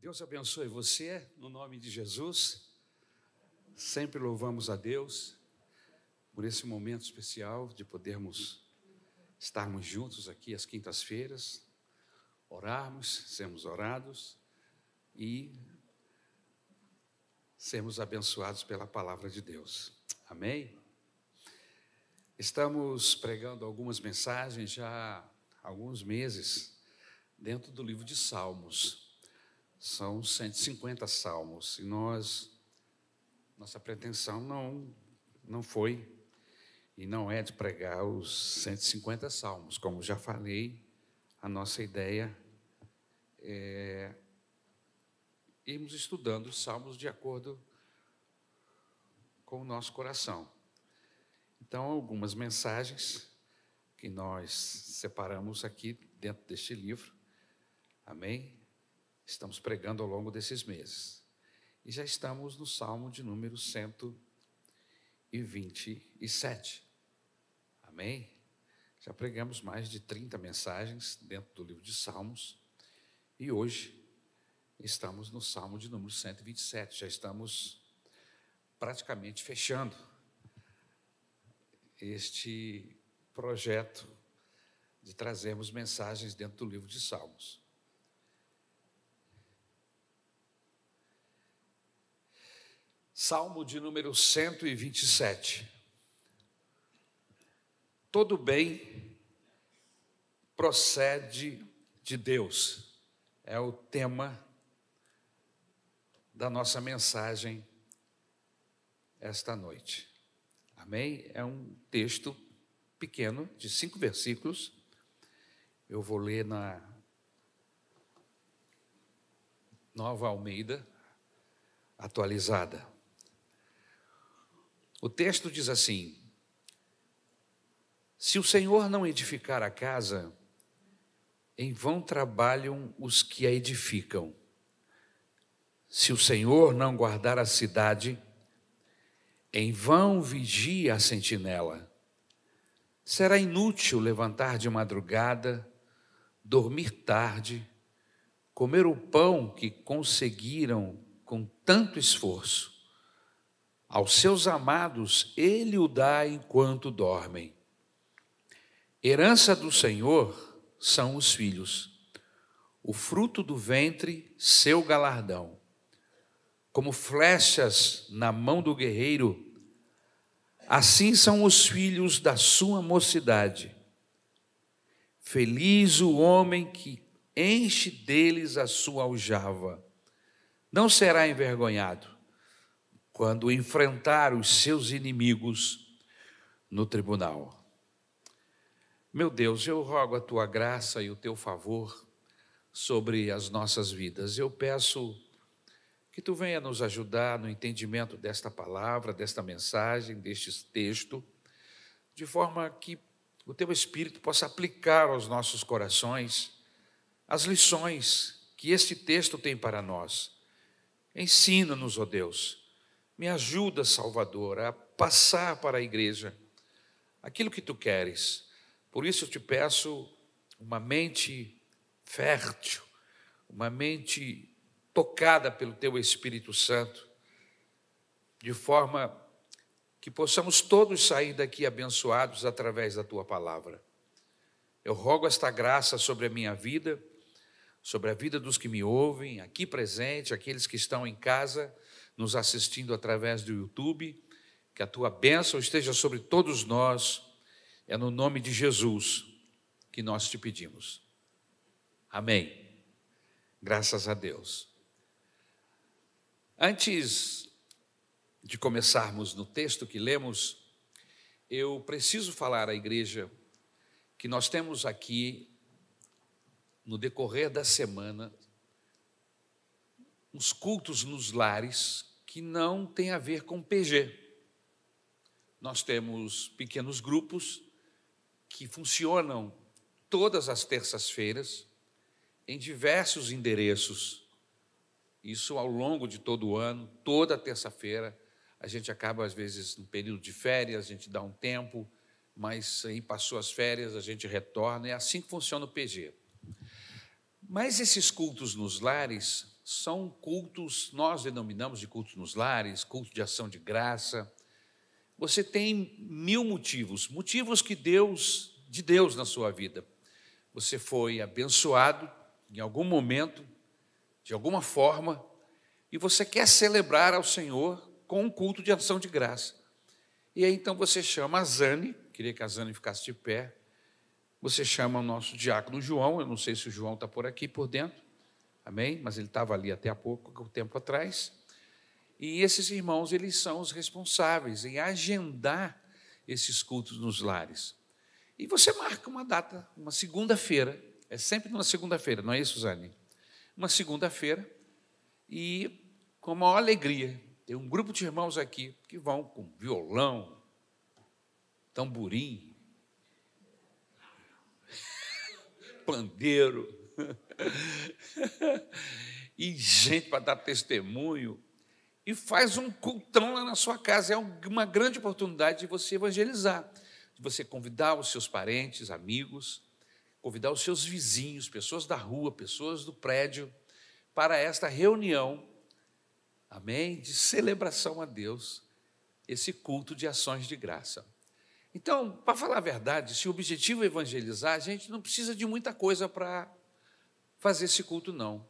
Deus abençoe você, no nome de Jesus. Sempre louvamos a Deus por esse momento especial de podermos estarmos juntos aqui às quintas-feiras, orarmos, sermos orados e sermos abençoados pela palavra de Deus. Amém? Estamos pregando algumas mensagens já há alguns meses dentro do livro de Salmos. São 150 salmos e nós nossa pretensão não não foi e não é de pregar os 150 salmos, como já falei, a nossa ideia é irmos estudando os salmos de acordo com o nosso coração. Então, algumas mensagens que nós separamos aqui dentro deste livro. Amém? Estamos pregando ao longo desses meses. E já estamos no Salmo de número 127. Amém? Já pregamos mais de 30 mensagens dentro do livro de Salmos. E hoje estamos no Salmo de número 127. Já estamos praticamente fechando este projeto de trazermos mensagens dentro do livro de Salmos. Salmo de número 127. Todo bem procede de Deus, é o tema da nossa mensagem esta noite. Amém? É um texto pequeno, de cinco versículos. Eu vou ler na Nova Almeida, atualizada. O texto diz assim: Se o Senhor não edificar a casa, em vão trabalham os que a edificam. Se o Senhor não guardar a cidade, em vão vigia a sentinela. Será inútil levantar de madrugada, dormir tarde, comer o pão que conseguiram com tanto esforço aos seus amados, ele o dá enquanto dormem. Herança do Senhor são os filhos, o fruto do ventre, seu galardão. Como flechas na mão do guerreiro, assim são os filhos da sua mocidade. Feliz o homem que enche deles a sua aljava, não será envergonhado quando enfrentar os seus inimigos no tribunal. Meu Deus, eu rogo a tua graça e o teu favor sobre as nossas vidas. Eu peço que tu venha nos ajudar no entendimento desta palavra, desta mensagem, deste texto, de forma que o teu Espírito possa aplicar aos nossos corações as lições que este texto tem para nós. Ensina-nos, ó oh Deus, me ajuda, Salvador, a passar para a igreja aquilo que tu queres. Por isso eu te peço uma mente fértil, uma mente tocada pelo teu Espírito Santo, de forma que possamos todos sair daqui abençoados através da tua palavra. Eu rogo esta graça sobre a minha vida, sobre a vida dos que me ouvem, aqui presente, aqueles que estão em casa nos assistindo através do YouTube. Que a tua bênção esteja sobre todos nós. É no nome de Jesus que nós te pedimos. Amém. Graças a Deus. Antes de começarmos no texto que lemos, eu preciso falar à igreja que nós temos aqui, no decorrer da semana, uns cultos nos lares que não tem a ver com PG. Nós temos pequenos grupos que funcionam todas as terças-feiras em diversos endereços. Isso ao longo de todo o ano, toda terça-feira, a gente acaba às vezes no período de férias, a gente dá um tempo, mas aí passou as férias, a gente retorna, é assim que funciona o PG. Mas esses cultos nos lares, são cultos, nós denominamos de cultos nos lares, culto de ação de graça. Você tem mil motivos, motivos que Deus, de Deus na sua vida. Você foi abençoado em algum momento, de alguma forma, e você quer celebrar ao Senhor com um culto de ação de graça. E aí então você chama a Zane, queria que a Zane ficasse de pé. Você chama o nosso diácono João, eu não sei se o João está por aqui, por dentro. Amém? Mas ele estava ali até há pouco tempo atrás. E esses irmãos, eles são os responsáveis em agendar esses cultos nos lares. E você marca uma data, uma segunda-feira, é sempre numa segunda-feira, não é isso, Zane? Uma segunda-feira, e com maior alegria, tem um grupo de irmãos aqui que vão com violão, tamborim, pandeiro, e gente para dar testemunho, e faz um cultão lá na sua casa. É uma grande oportunidade de você evangelizar, de você convidar os seus parentes, amigos, convidar os seus vizinhos, pessoas da rua, pessoas do prédio, para esta reunião, amém? De celebração a Deus, esse culto de ações de graça. Então, para falar a verdade, se o objetivo é evangelizar, a gente não precisa de muita coisa para fazer esse culto, não.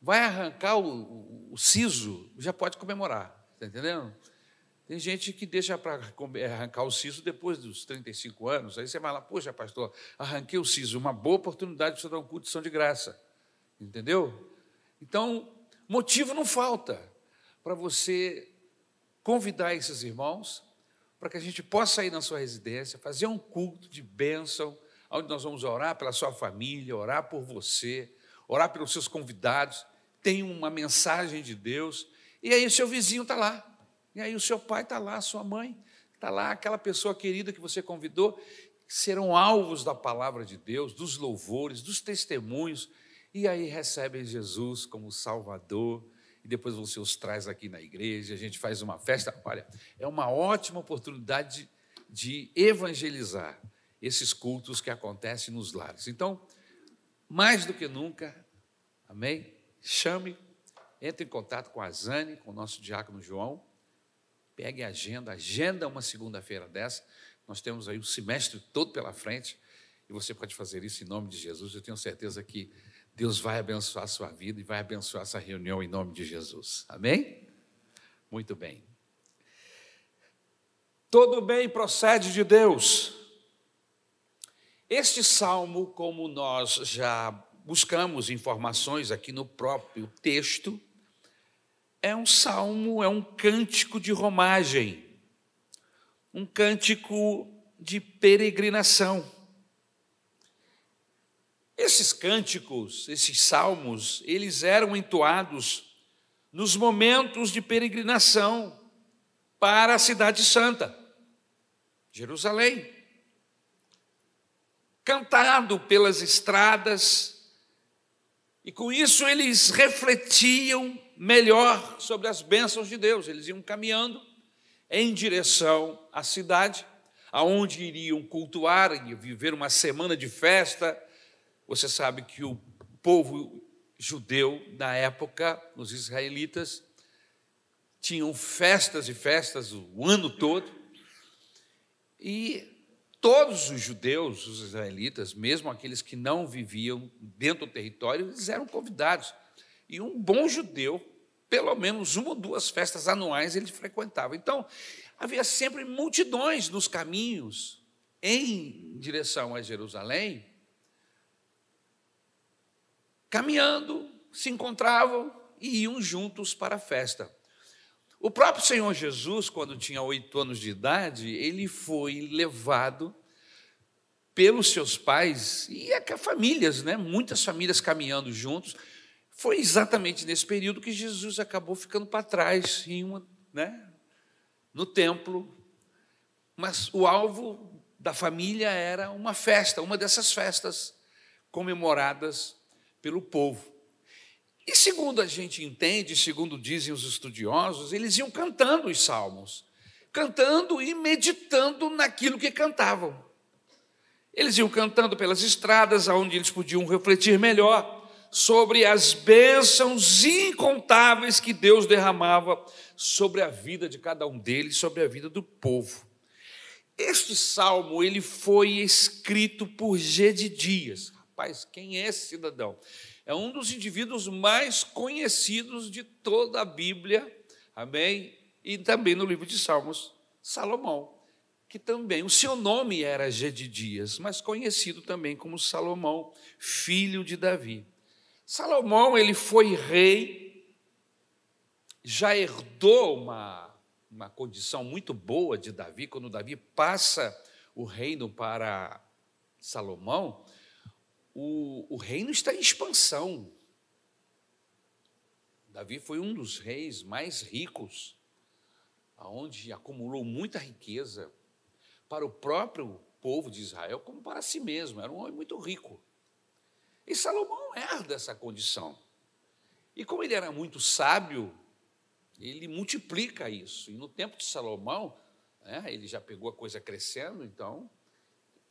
Vai arrancar o, o, o siso, já pode comemorar, está entendendo? Tem gente que deixa para arrancar o siso depois dos 35 anos. Aí você vai lá, poxa, pastor, arranquei o siso, uma boa oportunidade para você dar um culto de São de graça. Entendeu? Então, motivo não falta para você convidar esses irmãos para que a gente possa ir na sua residência, fazer um culto de bênção, onde nós vamos orar pela sua família, orar por você, orar pelos seus convidados, tem uma mensagem de Deus, e aí o seu vizinho está lá, e aí o seu pai está lá, a sua mãe está lá, aquela pessoa querida que você convidou, serão alvos da palavra de Deus, dos louvores, dos testemunhos, e aí recebem Jesus como Salvador, e depois você os traz aqui na igreja, a gente faz uma festa. Olha, é uma ótima oportunidade de, de evangelizar esses cultos que acontecem nos lares. Então, mais do que nunca, amém? Chame, entre em contato com a Zane, com o nosso diácono João, pegue a agenda, agenda uma segunda-feira dessa. Nós temos aí o semestre todo pela frente e você pode fazer isso em nome de Jesus. Eu tenho certeza que Deus vai abençoar a sua vida e vai abençoar essa reunião em nome de Jesus. Amém? Muito bem. Todo bem procede de Deus. Este salmo, como nós já buscamos informações aqui no próprio texto, é um salmo, é um cântico de romagem, um cântico de peregrinação. Esses cânticos, esses salmos, eles eram entoados nos momentos de peregrinação para a Cidade Santa, Jerusalém cantado pelas estradas, e com isso eles refletiam melhor sobre as bênçãos de Deus. Eles iam caminhando em direção à cidade, aonde iriam cultuar e viver uma semana de festa. Você sabe que o povo judeu na época, os israelitas, tinham festas e festas o ano todo. E Todos os judeus, os israelitas, mesmo aqueles que não viviam dentro do território, eles eram convidados. E um bom judeu, pelo menos uma ou duas festas anuais ele frequentava. Então, havia sempre multidões nos caminhos em direção a Jerusalém, caminhando, se encontravam e iam juntos para a festa. O próprio Senhor Jesus, quando tinha oito anos de idade, ele foi levado pelos seus pais e a famílias, né? muitas famílias caminhando juntos. Foi exatamente nesse período que Jesus acabou ficando para trás em uma, né? no templo. Mas o alvo da família era uma festa, uma dessas festas comemoradas pelo povo. E segundo a gente entende, segundo dizem os estudiosos, eles iam cantando os salmos, cantando e meditando naquilo que cantavam. Eles iam cantando pelas estradas, onde eles podiam refletir melhor sobre as bênçãos incontáveis que Deus derramava sobre a vida de cada um deles, sobre a vida do povo. Este salmo ele foi escrito por Gedidias. Rapaz, quem é esse cidadão? É um dos indivíduos mais conhecidos de toda a Bíblia, amém? E também no livro de Salmos, Salomão, que também, o seu nome era Gedidias, mas conhecido também como Salomão, filho de Davi. Salomão, ele foi rei, já herdou uma, uma condição muito boa de Davi, quando Davi passa o reino para Salomão, o, o reino está em expansão. Davi foi um dos reis mais ricos, aonde acumulou muita riqueza para o próprio povo de Israel, como para si mesmo. Era um homem muito rico. E Salomão herda essa condição. E como ele era muito sábio, ele multiplica isso. E no tempo de Salomão, né, ele já pegou a coisa crescendo, então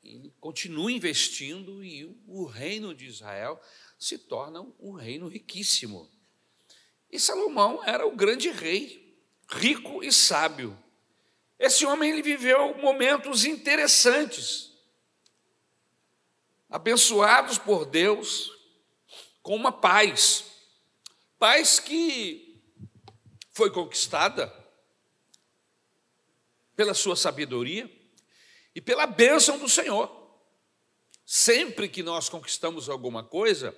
ele continua investindo e o reino de Israel se torna um reino riquíssimo. E Salomão era o grande rei, rico e sábio. Esse homem ele viveu momentos interessantes abençoados por Deus com uma paz, paz que foi conquistada pela sua sabedoria e pela bênção do Senhor. Sempre que nós conquistamos alguma coisa,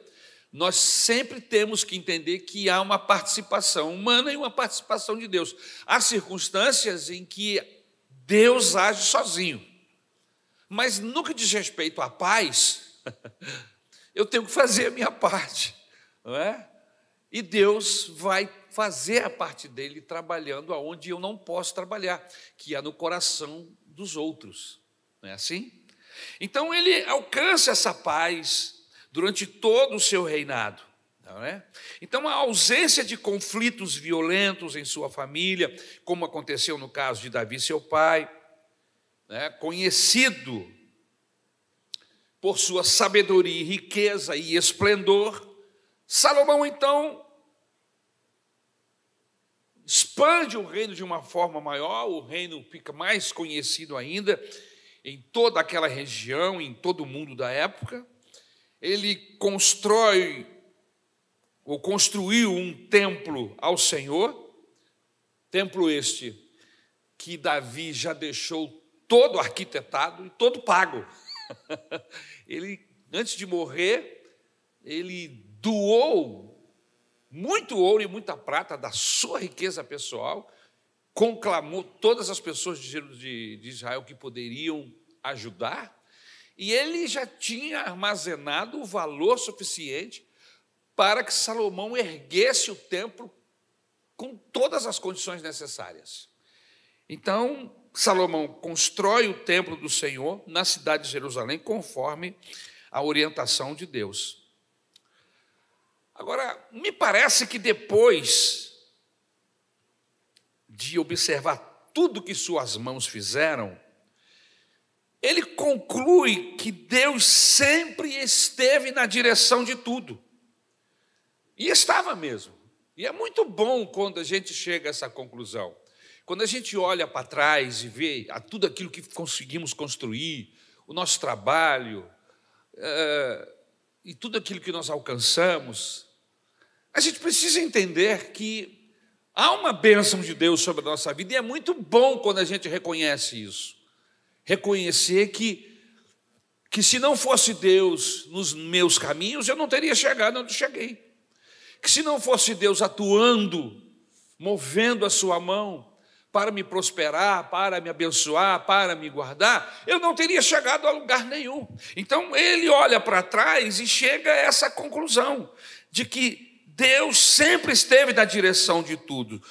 nós sempre temos que entender que há uma participação humana e uma participação de Deus. Há circunstâncias em que Deus age sozinho. Mas no que diz respeito à paz, eu tenho que fazer a minha parte, não é? E Deus vai fazer a parte dele trabalhando aonde eu não posso trabalhar, que é no coração dos outros, não é assim? Então ele alcança essa paz durante todo o seu reinado. É? Então, a ausência de conflitos violentos em sua família, como aconteceu no caso de Davi, seu pai, né, conhecido por sua sabedoria, riqueza e esplendor, Salomão então expande o reino de uma forma maior, o reino fica mais conhecido ainda em toda aquela região, em todo o mundo da época. Ele constrói ou construiu um templo ao Senhor, templo este que Davi já deixou todo arquitetado e todo pago. ele, antes de morrer, ele doou muito ouro e muita prata da sua riqueza pessoal, conclamou todas as pessoas de Israel que poderiam ajudar, e ele já tinha armazenado o valor suficiente para que Salomão erguesse o templo com todas as condições necessárias. Então, Salomão constrói o templo do Senhor na cidade de Jerusalém, conforme a orientação de Deus. Agora, me parece que depois de observar tudo que suas mãos fizeram, ele conclui que Deus sempre esteve na direção de tudo. E estava mesmo. E é muito bom quando a gente chega a essa conclusão. Quando a gente olha para trás e vê a tudo aquilo que conseguimos construir, o nosso trabalho, é, e tudo aquilo que nós alcançamos, a gente precisa entender que há uma bênção de Deus sobre a nossa vida, e é muito bom quando a gente reconhece isso. Reconhecer que, que se não fosse Deus nos meus caminhos, eu não teria chegado onde cheguei. Que se não fosse Deus atuando, movendo a sua mão, para me prosperar, para me abençoar, para me guardar, eu não teria chegado a lugar nenhum. Então ele olha para trás e chega a essa conclusão de que Deus sempre esteve na direção de tudo.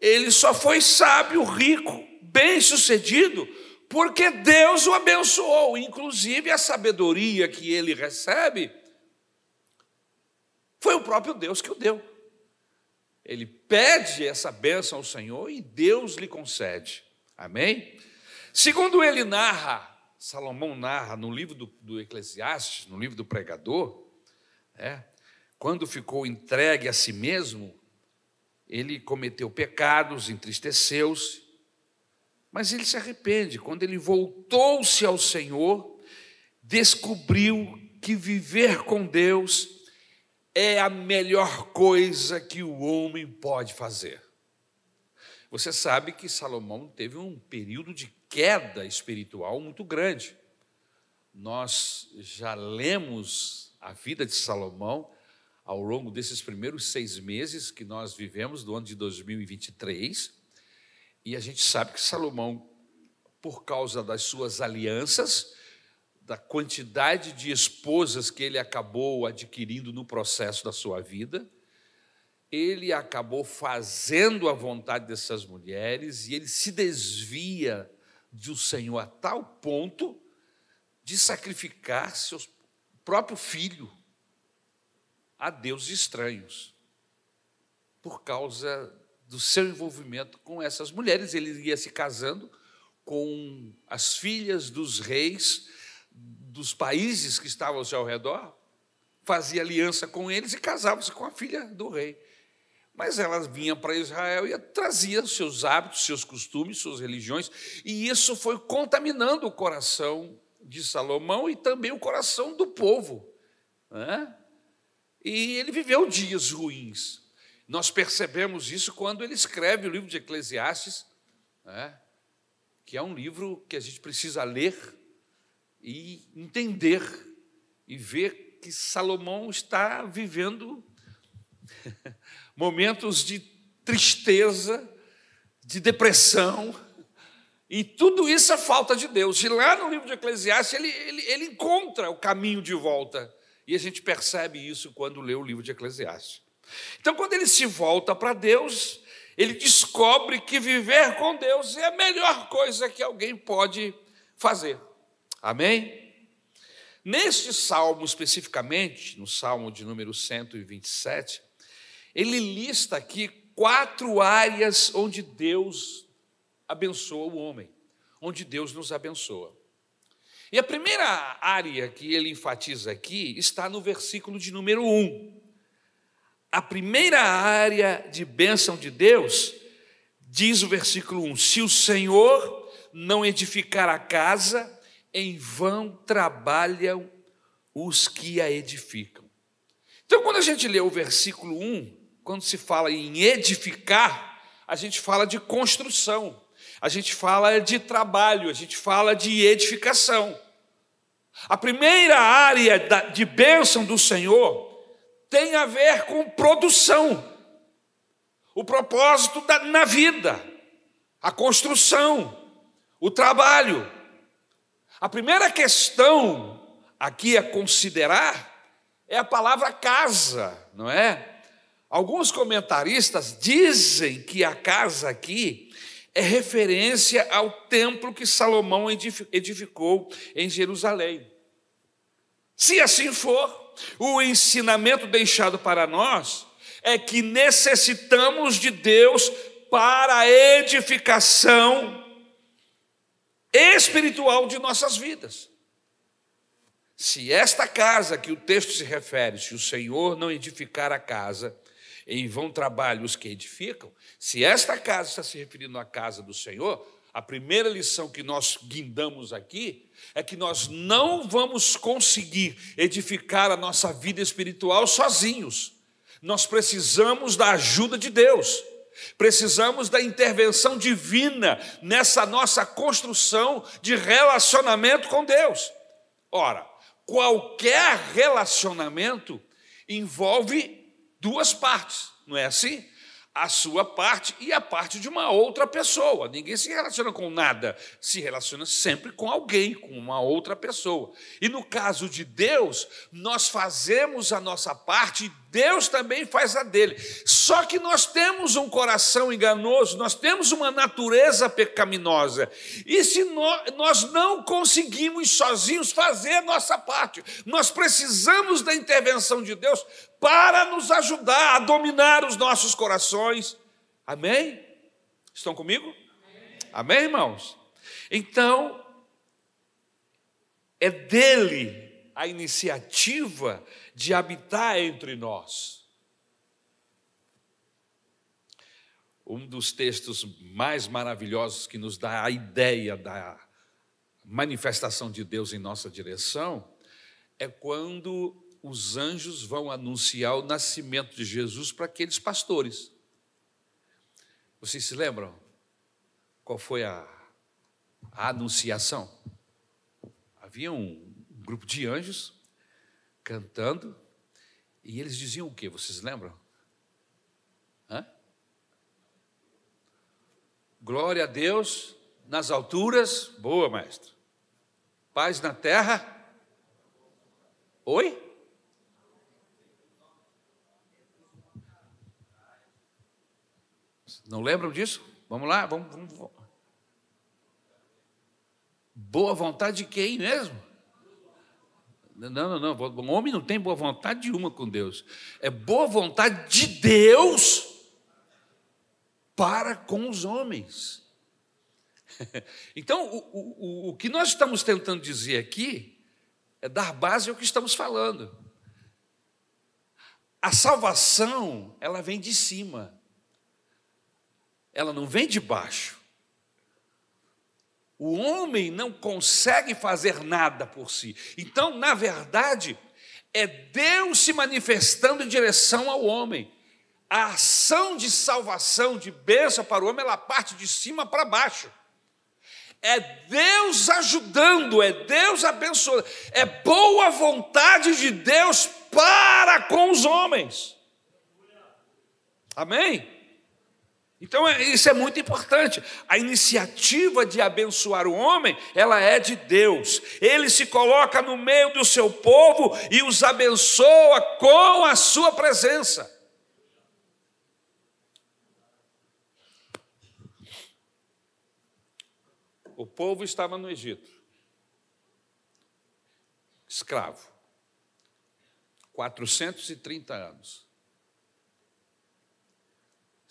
Ele só foi sábio, rico, bem-sucedido, porque Deus o abençoou, inclusive a sabedoria que ele recebe foi o próprio Deus que o deu. Ele pede essa bênção ao Senhor e Deus lhe concede. Amém? Segundo ele narra, Salomão narra no livro do, do Eclesiastes, no livro do pregador, é, quando ficou entregue a si mesmo, ele cometeu pecados, entristeceu-se, mas ele se arrepende. Quando ele voltou-se ao Senhor, descobriu que viver com Deus é a melhor coisa que o homem pode fazer. Você sabe que Salomão teve um período de queda espiritual muito grande. Nós já lemos a vida de Salomão ao longo desses primeiros seis meses que nós vivemos do ano de 2023, e a gente sabe que Salomão, por causa das suas alianças, da quantidade de esposas que ele acabou adquirindo no processo da sua vida, ele acabou fazendo a vontade dessas mulheres e ele se desvia do Senhor a tal ponto de sacrificar seu próprio filho a deuses estranhos, por causa do seu envolvimento com essas mulheres. Ele ia se casando com as filhas dos reis dos países que estavam ao seu redor, fazia aliança com eles e casava-se com a filha do rei. Mas ela vinha para Israel e trazia seus hábitos, seus costumes, suas religiões, e isso foi contaminando o coração de Salomão e também o coração do povo. Né? E ele viveu dias ruins. Nós percebemos isso quando ele escreve o livro de Eclesiastes, né? que é um livro que a gente precisa ler e entender e ver que Salomão está vivendo momentos de tristeza, de depressão, e tudo isso é falta de Deus. E lá no livro de Eclesiastes ele, ele, ele encontra o caminho de volta. E a gente percebe isso quando lê o livro de Eclesiastes. Então, quando ele se volta para Deus, ele descobre que viver com Deus é a melhor coisa que alguém pode fazer. Amém? Neste salmo especificamente, no salmo de número 127, ele lista aqui quatro áreas onde Deus abençoa o homem, onde Deus nos abençoa. E a primeira área que ele enfatiza aqui está no versículo de número 1. A primeira área de bênção de Deus, diz o versículo 1: Se o Senhor não edificar a casa, em vão trabalham os que a edificam. Então, quando a gente lê o versículo 1, quando se fala em edificar, a gente fala de construção a gente fala de trabalho, a gente fala de edificação. A primeira área de bênção do Senhor tem a ver com produção, o propósito da, na vida, a construção, o trabalho. A primeira questão aqui a considerar é a palavra casa, não é? Alguns comentaristas dizem que a casa aqui é referência ao templo que Salomão edificou em Jerusalém. Se assim for, o ensinamento deixado para nós é que necessitamos de Deus para a edificação espiritual de nossas vidas. Se esta casa que o texto se refere, se o Senhor não edificar a casa, em vão trabalho os que edificam, se esta casa está se referindo à casa do Senhor, a primeira lição que nós guindamos aqui é que nós não vamos conseguir edificar a nossa vida espiritual sozinhos. Nós precisamos da ajuda de Deus. Precisamos da intervenção divina nessa nossa construção de relacionamento com Deus. Ora, qualquer relacionamento envolve duas partes, não é assim? A sua parte e a parte de uma outra pessoa. Ninguém se relaciona com nada, se relaciona sempre com alguém, com uma outra pessoa. E no caso de Deus, nós fazemos a nossa parte e Deus também faz a dele. Só que nós temos um coração enganoso, nós temos uma natureza pecaminosa. E se nós não conseguimos sozinhos fazer a nossa parte, nós precisamos da intervenção de Deus para nos ajudar a dominar os nossos corações. Amém? Estão comigo? Amém, Amém irmãos? Então, é dele a iniciativa de habitar entre nós. Um dos textos mais maravilhosos que nos dá a ideia da manifestação de Deus em nossa direção é quando os anjos vão anunciar o nascimento de Jesus para aqueles pastores. Vocês se lembram qual foi a, a anunciação? Havia um grupo de anjos cantando e eles diziam o que? Vocês lembram? Hã? Glória a Deus nas alturas, boa, mestre. Paz na terra. Oi? Não lembram disso? Vamos lá, vamos, vamos. Boa vontade de quem mesmo? Não, não, não. O homem não tem boa vontade uma com Deus. É boa vontade de Deus para com os homens. Então, o, o, o que nós estamos tentando dizer aqui é dar base ao que estamos falando. A salvação, ela vem de cima, ela não vem de baixo. O homem não consegue fazer nada por si. Então, na verdade, é Deus se manifestando em direção ao homem a ação de salvação, de bênção para o homem, ela parte de cima para baixo. É Deus ajudando, é Deus abençoando, é boa vontade de Deus para com os homens. Amém? Então é, isso é muito importante. A iniciativa de abençoar o homem, ela é de Deus. Ele se coloca no meio do seu povo e os abençoa com a sua presença. O povo estava no Egito, escravo, 430 anos.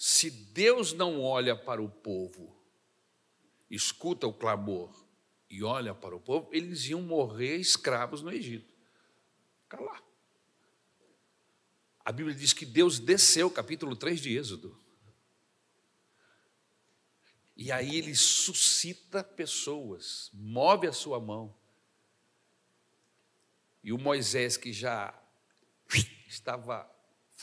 Se Deus não olha para o povo, escuta o clamor e olha para o povo, eles iam morrer escravos no Egito. Lá. A Bíblia diz que Deus desceu, capítulo 3 de Êxodo. E aí ele suscita pessoas, move a sua mão. E o Moisés, que já estava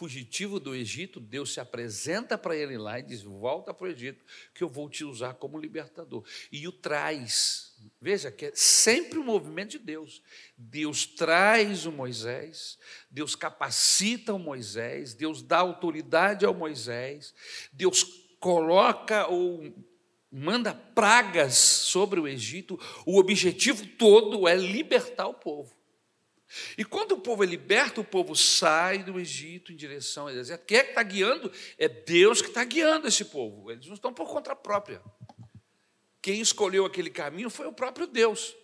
fugitivo do Egito, Deus se apresenta para ele lá e diz: Volta para o Egito, que eu vou te usar como libertador. E o traz. Veja que é sempre o um movimento de Deus. Deus traz o Moisés, Deus capacita o Moisés, Deus dá autoridade ao Moisés, Deus coloca ou manda pragas sobre o Egito, o objetivo todo é libertar o povo. E quando o povo é liberto, o povo sai do Egito em direção ao deserto. Quem é que está guiando? É Deus que está guiando esse povo. Eles não estão por conta própria. Quem escolheu aquele caminho foi o próprio Deus.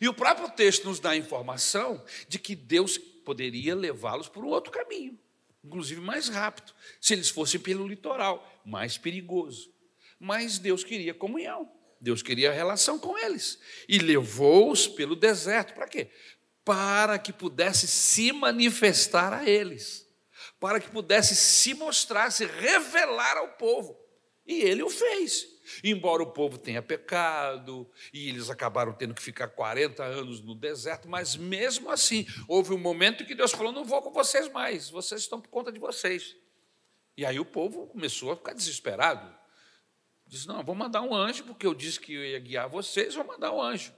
E o próprio texto nos dá a informação de que Deus poderia levá-los por um outro caminho, inclusive mais rápido, se eles fossem pelo litoral, mais perigoso. Mas Deus queria comunhão, Deus queria relação com eles e levou-os pelo deserto. Para quê? Para que pudesse se manifestar a eles, para que pudesse se mostrar, se revelar ao povo. E ele o fez. Embora o povo tenha pecado e eles acabaram tendo que ficar 40 anos no deserto, mas mesmo assim, houve um momento em que Deus falou: Não vou com vocês mais, vocês estão por conta de vocês. E aí o povo começou a ficar desesperado. Disse: Não, vou mandar um anjo, porque eu disse que eu ia guiar vocês, vou mandar um anjo.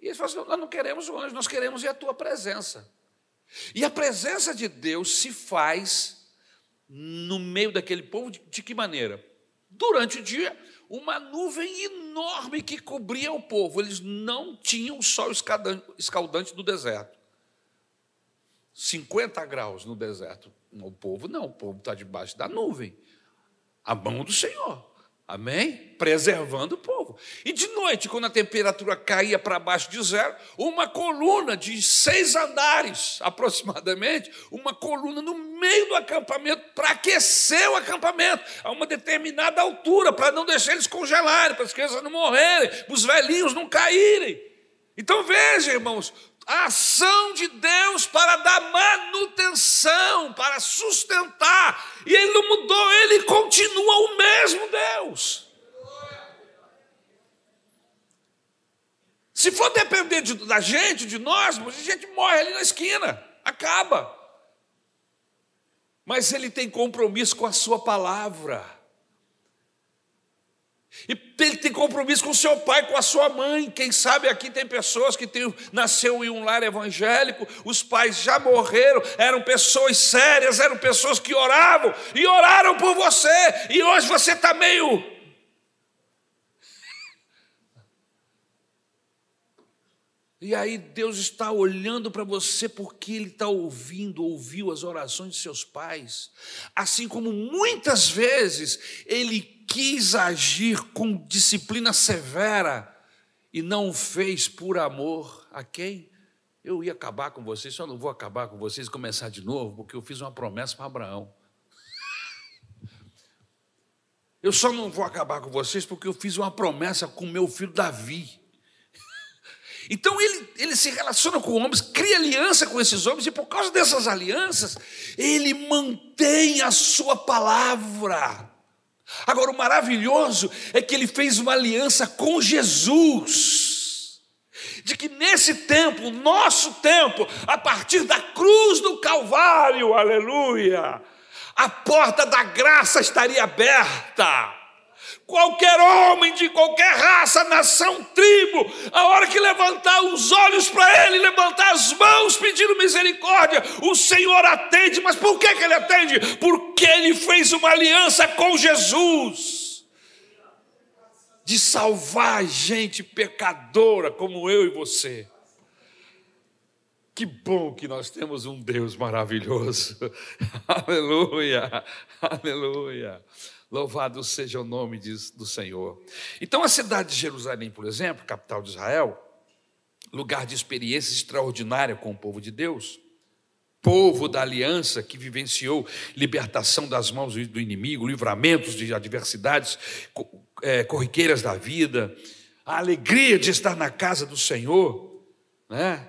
E eles falaram assim: Nós não queremos o anjo, nós queremos ir a tua presença. E a presença de Deus se faz no meio daquele povo de, de que maneira? Durante o dia, uma nuvem enorme que cobria o povo. Eles não tinham sol escaldante do deserto. 50 graus no deserto. O povo não, o povo está debaixo da nuvem. A mão do Senhor. Amém? Preservando o povo. E de noite, quando a temperatura caía para baixo de zero, uma coluna de seis andares, aproximadamente, uma coluna no meio do acampamento, para aquecer o acampamento, a uma determinada altura, para não deixar eles congelarem, para as crianças não morrerem, para os velhinhos não caírem. Então veja, irmãos, a ação de Deus para dar manutenção, para sustentar, e Ele não mudou, Ele continua o mesmo Deus. Se for depender de, da gente, de nós, a gente morre ali na esquina, acaba. Mas Ele tem compromisso com a Sua palavra. E ele tem compromisso com seu pai, com a sua mãe. Quem sabe aqui tem pessoas que tem, nasceu em um lar evangélico, os pais já morreram, eram pessoas sérias, eram pessoas que oravam e oraram por você, e hoje você está meio. E aí Deus está olhando para você porque Ele está ouvindo, ouviu as orações de seus pais, assim como muitas vezes Ele quis agir com disciplina severa e não fez por amor a quem? Eu ia acabar com vocês, só não vou acabar com vocês e começar de novo, porque eu fiz uma promessa para Abraão. Eu só não vou acabar com vocês porque eu fiz uma promessa com meu filho Davi. Então ele, ele se relaciona com homens, cria aliança com esses homens, e por causa dessas alianças, ele mantém a sua palavra. Agora, o maravilhoso é que ele fez uma aliança com Jesus. De que nesse tempo, nosso tempo, a partir da cruz do Calvário, aleluia, a porta da graça estaria aberta Qualquer homem de qualquer raça, nação, tribo, a hora que levantar os olhos para Ele, levantar as mãos pedindo misericórdia, o Senhor atende. Mas por que, que Ele atende? Porque Ele fez uma aliança com Jesus de salvar gente pecadora como eu e você. Que bom que nós temos um Deus maravilhoso. aleluia, aleluia. Louvado seja o nome do Senhor. Então, a cidade de Jerusalém, por exemplo, capital de Israel, lugar de experiência extraordinária com o povo de Deus, povo da aliança que vivenciou libertação das mãos do inimigo, livramentos de adversidades é, corriqueiras da vida, a alegria de estar na casa do Senhor, né?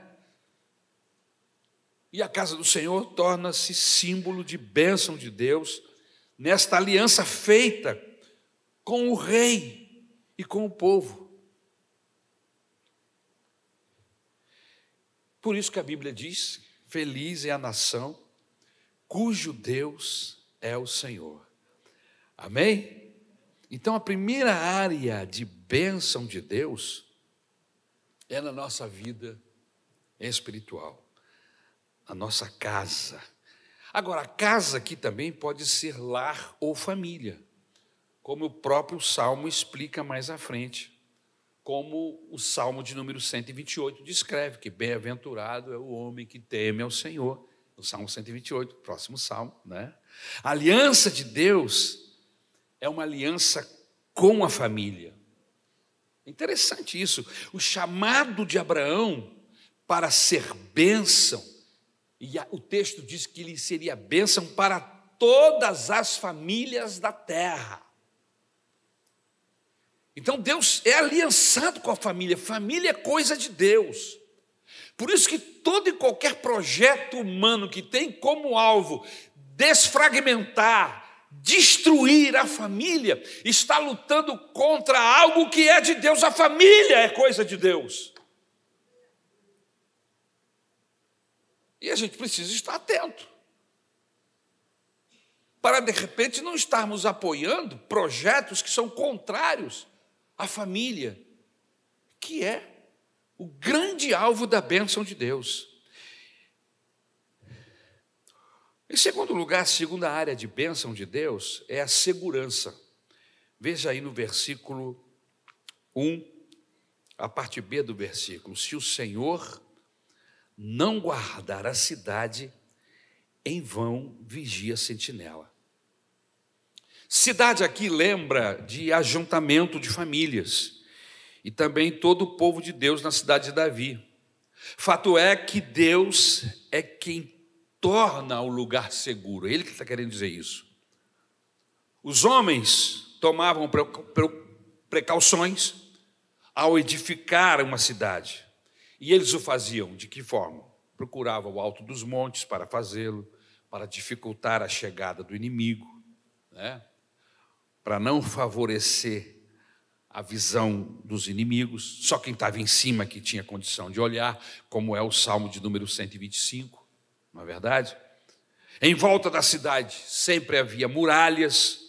E a casa do Senhor torna-se símbolo de bênção de Deus nesta aliança feita com o rei e com o povo. Por isso que a Bíblia diz: Feliz é a nação cujo Deus é o Senhor. Amém? Então, a primeira área de bênção de Deus é na nossa vida espiritual, a nossa casa Agora, a casa aqui também pode ser lar ou família, como o próprio Salmo explica mais à frente, como o Salmo de número 128 descreve, que bem-aventurado é o homem que teme ao Senhor. O Salmo 128, próximo Salmo, né? A aliança de Deus é uma aliança com a família. Interessante isso. O chamado de Abraão para ser bênção e o texto diz que ele seria bênção para todas as famílias da terra. Então Deus é aliançado com a família, família é coisa de Deus. Por isso que todo e qualquer projeto humano que tem como alvo desfragmentar, destruir a família, está lutando contra algo que é de Deus, a família é coisa de Deus. E a gente precisa estar atento. Para de repente não estarmos apoiando projetos que são contrários à família, que é o grande alvo da bênção de Deus. Em segundo lugar, a segunda área de bênção de Deus é a segurança. Veja aí no versículo 1, a parte B do versículo: Se o Senhor não guardar a cidade, em vão vigia a sentinela. Cidade aqui lembra de ajuntamento de famílias e também todo o povo de Deus na cidade de Davi. Fato é que Deus é quem torna o lugar seguro, ele que está querendo dizer isso. Os homens tomavam precauções ao edificar uma cidade. E eles o faziam de que forma? Procuravam o alto dos montes para fazê-lo, para dificultar a chegada do inimigo, né? para não favorecer a visão dos inimigos. Só quem estava em cima que tinha condição de olhar, como é o Salmo de número 125, não é verdade? Em volta da cidade sempre havia muralhas.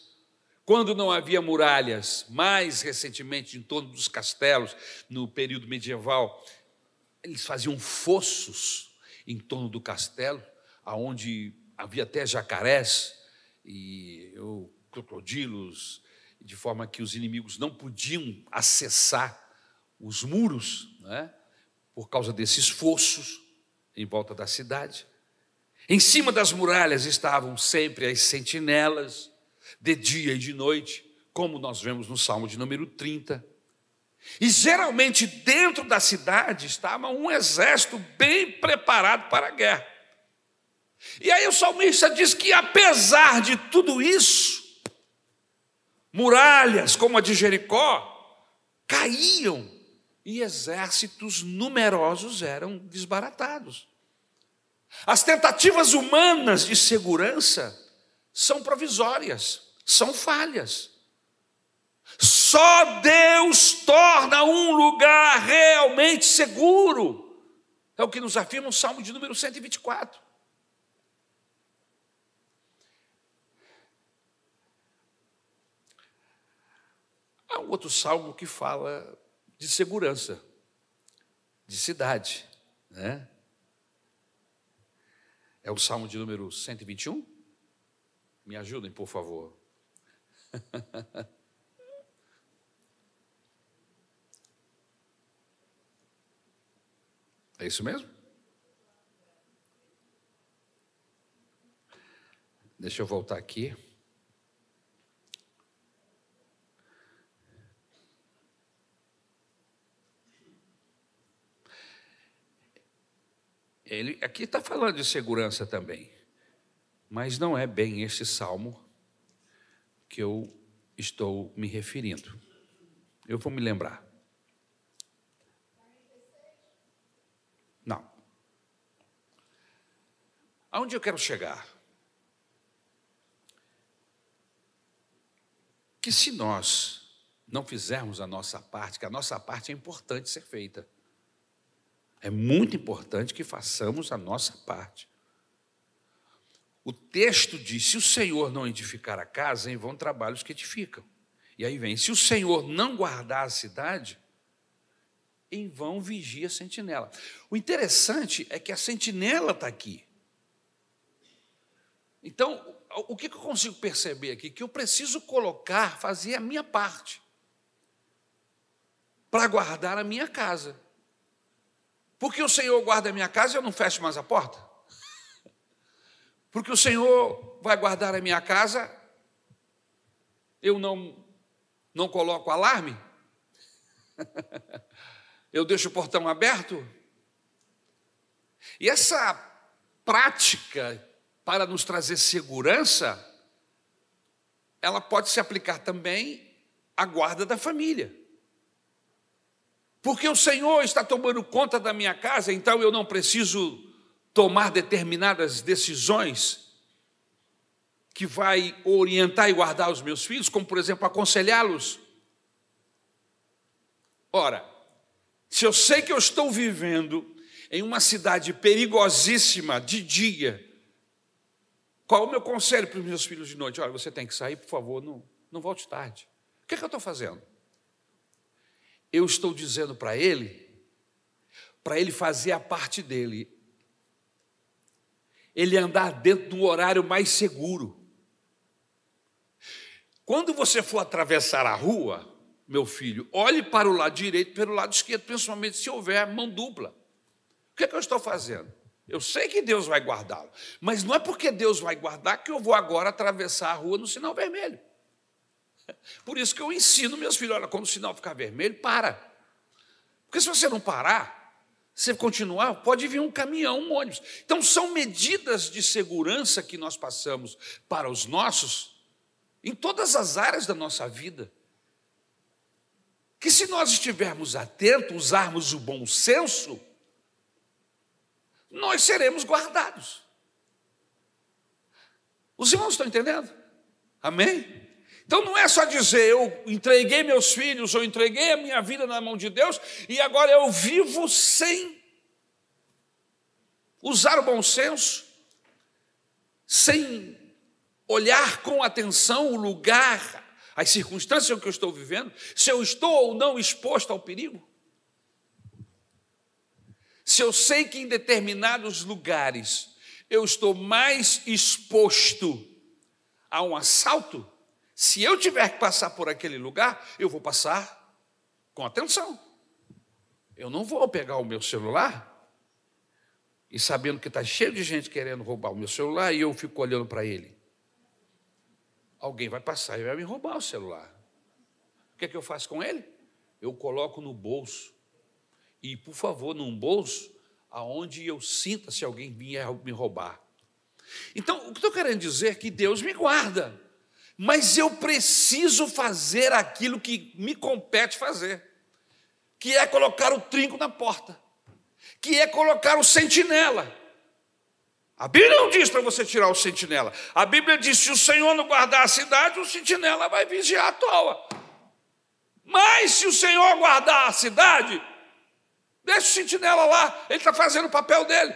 Quando não havia muralhas, mais recentemente em torno dos castelos, no período medieval, eles faziam fossos em torno do castelo, aonde havia até jacarés e ou, crocodilos, de forma que os inimigos não podiam acessar os muros, né, por causa desses fossos em volta da cidade. Em cima das muralhas estavam sempre as sentinelas, de dia e de noite, como nós vemos no Salmo de número 30. E geralmente dentro da cidade estava um exército bem preparado para a guerra. E aí o salmista diz que apesar de tudo isso, muralhas como a de Jericó caíam e exércitos numerosos eram desbaratados. As tentativas humanas de segurança são provisórias, são falhas. Só Deus torna um lugar realmente seguro. É o que nos afirma o Salmo de número 124. Há um outro salmo que fala de segurança, de cidade, né? É o salmo de número 121? Me ajudem, por favor. É isso mesmo? Deixa eu voltar aqui. Ele aqui está falando de segurança também, mas não é bem esse salmo que eu estou me referindo. Eu vou me lembrar. Não. Aonde eu quero chegar? Que se nós não fizermos a nossa parte, que a nossa parte é importante ser feita. É muito importante que façamos a nossa parte. O texto diz: se o Senhor não edificar a casa, em vão trabalhos que edificam. E aí vem: se o Senhor não guardar a cidade, em vão vigia a sentinela. O interessante é que a sentinela está aqui. Então, o que eu consigo perceber aqui? Que eu preciso colocar, fazer a minha parte para guardar a minha casa. Porque o Senhor guarda a minha casa eu não fecho mais a porta? Porque o Senhor vai guardar a minha casa, eu não, não coloco alarme? Eu deixo o portão aberto? E essa prática para nos trazer segurança, ela pode se aplicar também à guarda da família. Porque o Senhor está tomando conta da minha casa, então eu não preciso tomar determinadas decisões que vai orientar e guardar os meus filhos, como por exemplo aconselhá-los. Ora, se eu sei que eu estou vivendo em uma cidade perigosíssima de dia, qual é o meu conselho para os meus filhos de noite? Olha, você tem que sair, por favor, não, não volte tarde. O que, é que eu estou fazendo? eu estou dizendo para ele, para ele fazer a parte dele, ele andar dentro de um horário mais seguro. Quando você for atravessar a rua, meu filho, olhe para o lado direito e para o lado esquerdo, principalmente se houver mão dupla. O que, é que eu estou fazendo? Eu sei que Deus vai guardá-lo, mas não é porque Deus vai guardar que eu vou agora atravessar a rua no sinal vermelho. Por isso que eu ensino meus filhos: olha, quando o sinal ficar vermelho, para. Porque se você não parar, você continuar, pode vir um caminhão, um ônibus. Então, são medidas de segurança que nós passamos para os nossos, em todas as áreas da nossa vida. Que se nós estivermos atentos, usarmos o bom senso, nós seremos guardados. Os irmãos estão entendendo? Amém? Então não é só dizer eu entreguei meus filhos, eu entreguei a minha vida na mão de Deus e agora eu vivo sem usar o bom senso, sem olhar com atenção o lugar, as circunstâncias em que eu estou vivendo, se eu estou ou não exposto ao perigo. Se eu sei que em determinados lugares eu estou mais exposto a um assalto, se eu tiver que passar por aquele lugar, eu vou passar com atenção. Eu não vou pegar o meu celular e sabendo que está cheio de gente querendo roubar o meu celular e eu fico olhando para ele. Alguém vai passar e vai me roubar o celular. O que é que eu faço com ele? Eu coloco no bolso e, por favor, num bolso aonde eu sinta se alguém vier me roubar. Então, o que estou querendo dizer é que Deus me guarda, mas eu preciso fazer aquilo que me compete fazer, que é colocar o trinco na porta, que é colocar o sentinela. A Bíblia não diz para você tirar o sentinela. A Bíblia diz: se o Senhor não guardar a cidade, o sentinela vai vigiar à toa. Mas se o Senhor guardar a cidade, Deixa o sentinela lá, ele está fazendo o papel dele.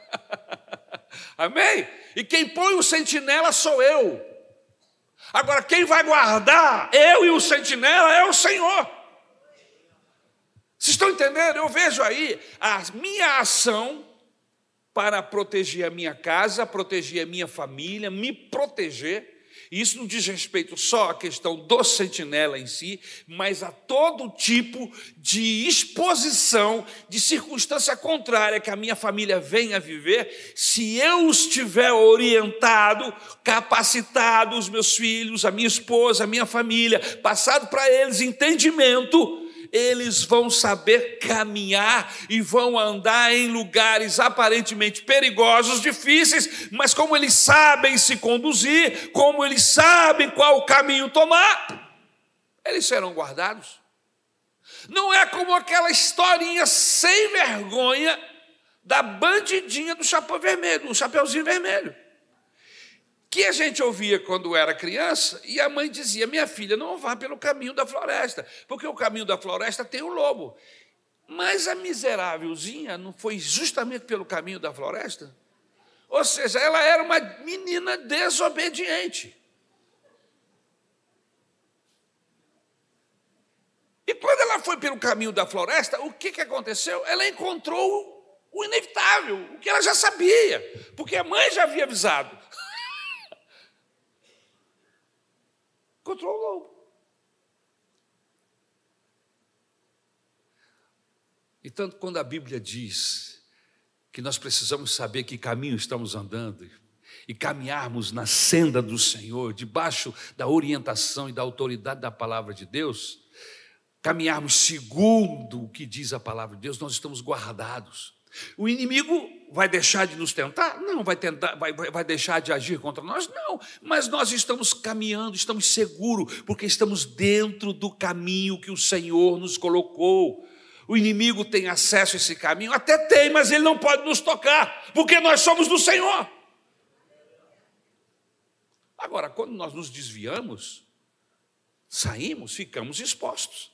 Amém? E quem põe o sentinela sou eu. Agora, quem vai guardar eu e o sentinela é o Senhor. Vocês estão entendendo? Eu vejo aí a minha ação para proteger a minha casa, proteger a minha família, me proteger e isso não diz respeito só à questão do sentinela em si, mas a todo tipo de exposição, de circunstância contrária que a minha família venha viver, se eu estiver orientado, capacitado, os meus filhos, a minha esposa, a minha família, passado para eles entendimento, eles vão saber caminhar e vão andar em lugares aparentemente perigosos, difíceis, mas como eles sabem se conduzir, como eles sabem qual caminho tomar, eles serão guardados. Não é como aquela historinha sem vergonha da bandidinha do chapéu vermelho, do chapéuzinho vermelho que a gente ouvia quando era criança, e a mãe dizia: Minha filha, não vá pelo caminho da floresta, porque o caminho da floresta tem o lobo. Mas a miserávelzinha não foi justamente pelo caminho da floresta? Ou seja, ela era uma menina desobediente. E quando ela foi pelo caminho da floresta, o que, que aconteceu? Ela encontrou o inevitável, o que ela já sabia, porque a mãe já havia avisado. Encontrou o lobo. E tanto quando a Bíblia diz que nós precisamos saber que caminho estamos andando e caminharmos na senda do Senhor, debaixo da orientação e da autoridade da palavra de Deus, caminharmos segundo o que diz a palavra de Deus, nós estamos guardados. O inimigo vai deixar de nos tentar? Não. Vai, tentar, vai, vai deixar de agir contra nós? Não. Mas nós estamos caminhando, estamos seguros, porque estamos dentro do caminho que o Senhor nos colocou. O inimigo tem acesso a esse caminho? Até tem, mas ele não pode nos tocar, porque nós somos do Senhor. Agora, quando nós nos desviamos, saímos, ficamos expostos.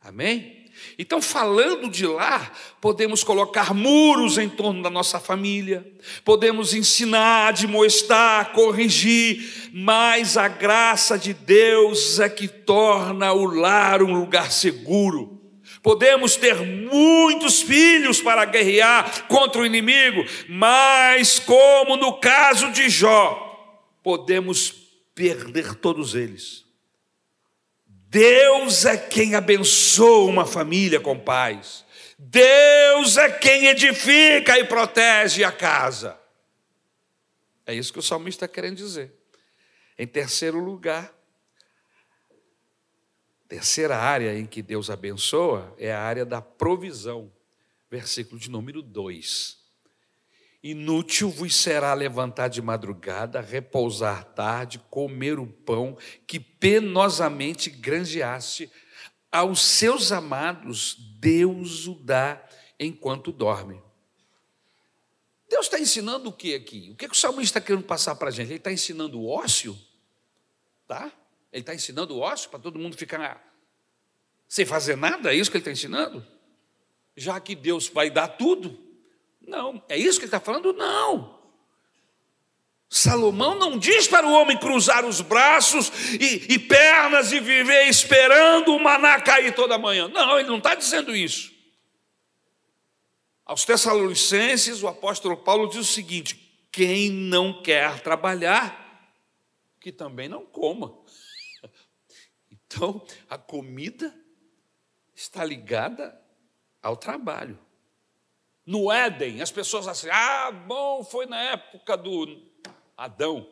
Amém? Então, falando de lá, podemos colocar muros em torno da nossa família, podemos ensinar, admoestar, corrigir, mas a graça de Deus é que torna o lar um lugar seguro. Podemos ter muitos filhos para guerrear contra o inimigo, mas, como no caso de Jó, podemos perder todos eles Deus é quem abençoa uma família com paz. Deus é quem edifica e protege a casa. É isso que o salmista está querendo dizer. Em terceiro lugar, terceira área em que Deus abençoa é a área da provisão. Versículo de número 2. Inútil vos será levantar de madrugada, repousar tarde, comer o pão que penosamente granjeaste. Aos seus amados, Deus o dá enquanto dorme. Deus está ensinando o que aqui? O que, que o salmista está querendo passar para a gente? Ele está ensinando o ócio? Tá? Ele está ensinando o ócio para todo mundo ficar sem fazer nada? É isso que ele está ensinando? Já que Deus vai dar tudo? Não. É isso que ele está falando? Não. Salomão não diz para o homem cruzar os braços e, e pernas e viver esperando o maná cair toda manhã. Não, ele não está dizendo isso. Aos Tessalonicenses, o apóstolo Paulo diz o seguinte: quem não quer trabalhar, que também não coma. Então, a comida está ligada ao trabalho. No Éden, as pessoas assim, ah, bom, foi na época do Adão.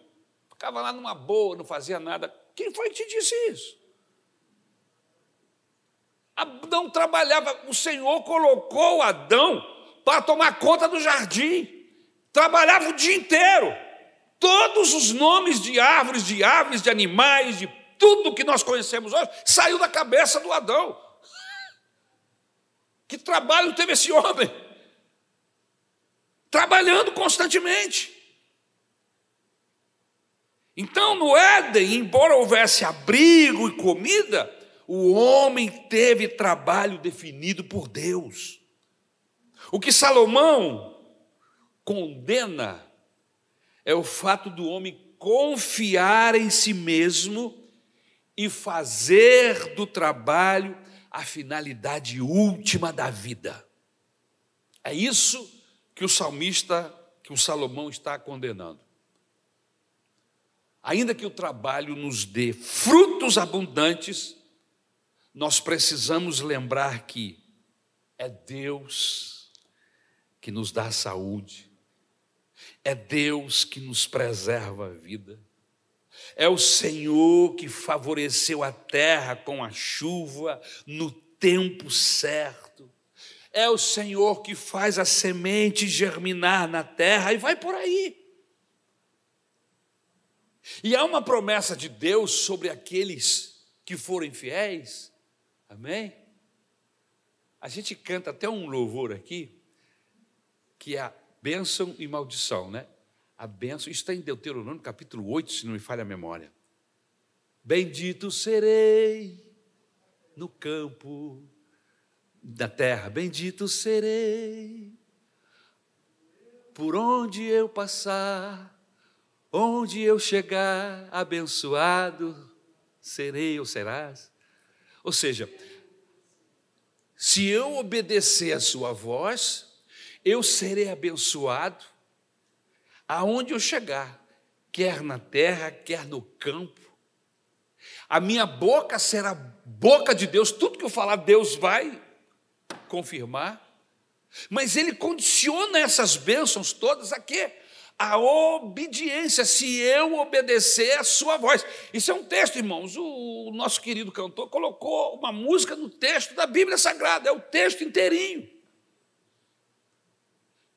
Ficava lá numa boa, não fazia nada. Quem foi que te disse isso? Adão trabalhava, o Senhor colocou Adão para tomar conta do jardim. Trabalhava o dia inteiro. Todos os nomes de árvores, de aves, de animais, de tudo que nós conhecemos hoje, saiu da cabeça do Adão. Que trabalho teve esse homem? Trabalhando constantemente. Então, no Éden, embora houvesse abrigo e comida, o homem teve trabalho definido por Deus. O que Salomão condena é o fato do homem confiar em si mesmo e fazer do trabalho a finalidade última da vida. É isso que o salmista, que o Salomão está condenando. Ainda que o trabalho nos dê frutos abundantes, nós precisamos lembrar que é Deus que nos dá saúde, é Deus que nos preserva a vida, é o Senhor que favoreceu a terra com a chuva no tempo certo, é o Senhor que faz a semente germinar na terra e vai por aí. E há uma promessa de Deus sobre aqueles que forem fiéis, amém? A gente canta até um louvor aqui, que é a bênção e maldição, né? A bênção, isso está em Deuteronômio capítulo 8, se não me falha a memória. Bendito serei no campo da terra, bendito serei por onde eu passar, onde eu chegar, abençoado serei ou serás. Ou seja, se eu obedecer a sua voz, eu serei abençoado aonde eu chegar, quer na terra, quer no campo. A minha boca será boca de Deus, tudo que eu falar, Deus vai confirmar. Mas ele condiciona essas bênçãos todas a quê? A obediência, se eu obedecer a sua voz. Isso é um texto, irmãos. O nosso querido cantor colocou uma música no texto da Bíblia Sagrada, é o texto inteirinho.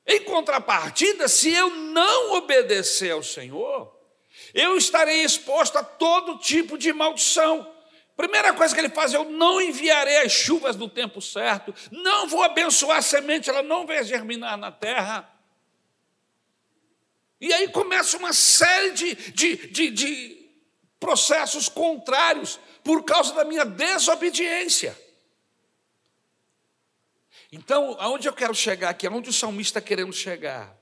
Em contrapartida, se eu não obedecer ao Senhor, eu estarei exposto a todo tipo de maldição. Primeira coisa que ele faz, eu não enviarei as chuvas no tempo certo, não vou abençoar a semente, ela não vai germinar na terra. E aí começa uma série de, de, de, de processos contrários por causa da minha desobediência. Então, aonde eu quero chegar aqui, aonde o salmista está querendo chegar?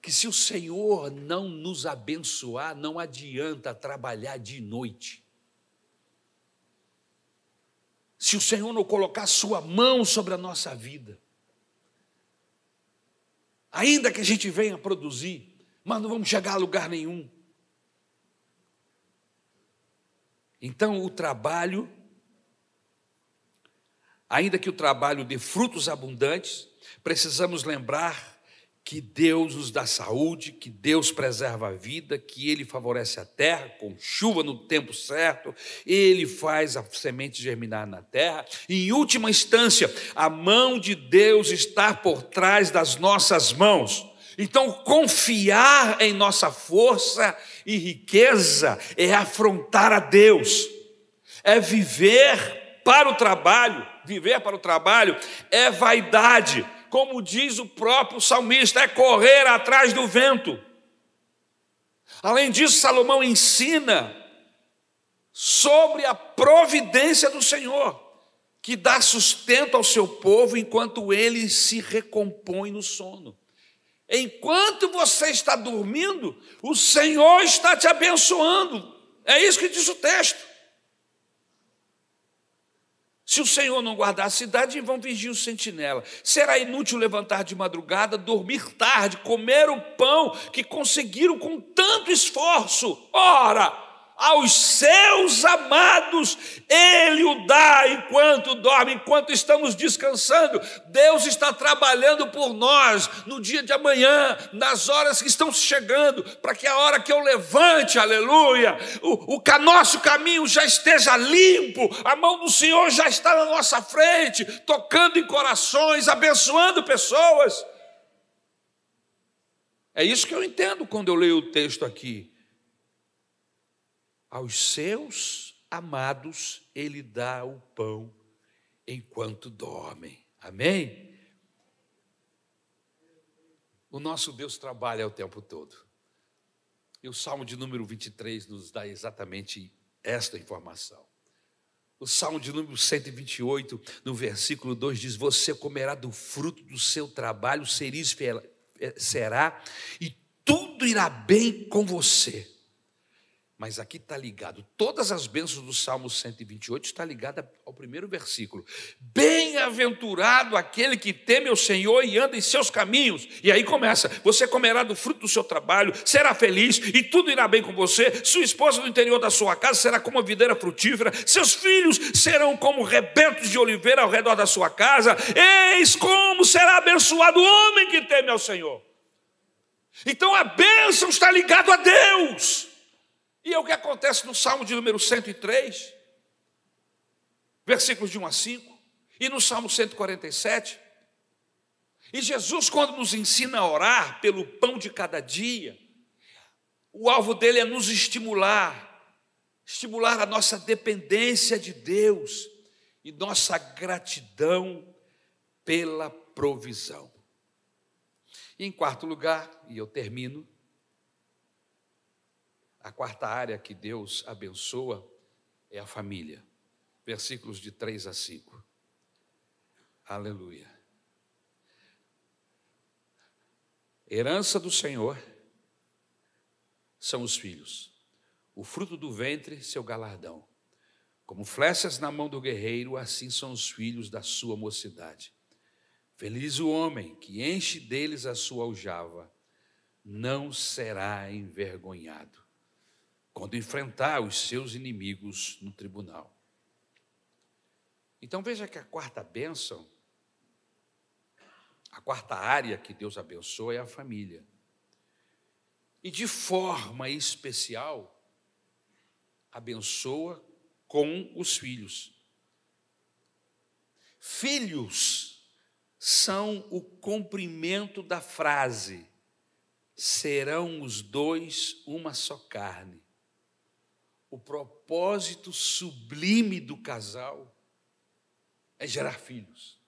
Que se o Senhor não nos abençoar, não adianta trabalhar de noite. Se o Senhor não colocar sua mão sobre a nossa vida, ainda que a gente venha produzir, mas não vamos chegar a lugar nenhum. Então, o trabalho Ainda que o trabalho dê frutos abundantes, precisamos lembrar que Deus nos dá saúde, que Deus preserva a vida, que Ele favorece a terra com chuva no tempo certo, Ele faz a semente germinar na terra. E, em última instância, a mão de Deus está por trás das nossas mãos. Então, confiar em nossa força e riqueza é afrontar a Deus, é viver para o trabalho viver para o trabalho é vaidade, como diz o próprio salmista, é correr atrás do vento. Além disso, Salomão ensina sobre a providência do Senhor, que dá sustento ao seu povo enquanto ele se recompõe no sono. Enquanto você está dormindo, o Senhor está te abençoando. É isso que diz o texto. Se o Senhor não guardar a cidade, vão vigiar o sentinela. Será inútil levantar de madrugada, dormir tarde, comer o pão que conseguiram com tanto esforço. Ora, aos seus amados, Ele o dá enquanto dorme, enquanto estamos descansando. Deus está trabalhando por nós no dia de amanhã, nas horas que estão chegando, para que a hora que eu levante, aleluia, o, o nosso caminho já esteja limpo, a mão do Senhor já está na nossa frente, tocando em corações, abençoando pessoas. É isso que eu entendo quando eu leio o texto aqui aos seus amados ele dá o pão enquanto dormem. Amém? O nosso Deus trabalha o tempo todo. E o Salmo de número 23 nos dá exatamente esta informação. O Salmo de número 128, no versículo 2, diz: Você comerá do fruto do seu trabalho, será, e tudo irá bem com você. Mas aqui está ligado, todas as bênçãos do Salmo 128 está ligada ao primeiro versículo. Bem-aventurado aquele que teme o Senhor e anda em seus caminhos. E aí começa: você comerá do fruto do seu trabalho, será feliz e tudo irá bem com você. Sua esposa no interior da sua casa será como uma videira frutífera, seus filhos serão como rebentos de oliveira ao redor da sua casa. Eis como será abençoado o homem que teme ao Senhor. Então a bênção está ligada a Deus. E é o que acontece no Salmo de número 103, versículos de 1 a 5, e no Salmo 147. E Jesus, quando nos ensina a orar pelo pão de cada dia, o alvo dele é nos estimular, estimular a nossa dependência de Deus e nossa gratidão pela provisão. E em quarto lugar, e eu termino, a quarta área que Deus abençoa é a família. Versículos de 3 a 5. Aleluia. Herança do Senhor são os filhos, o fruto do ventre, seu galardão. Como flechas na mão do guerreiro, assim são os filhos da sua mocidade. Feliz o homem que enche deles a sua aljava, não será envergonhado quando enfrentar os seus inimigos no tribunal. Então veja que a quarta bênção, a quarta área que Deus abençoa é a família. E de forma especial, abençoa com os filhos. Filhos são o cumprimento da frase: serão os dois uma só carne o propósito sublime do casal é gerar filhos.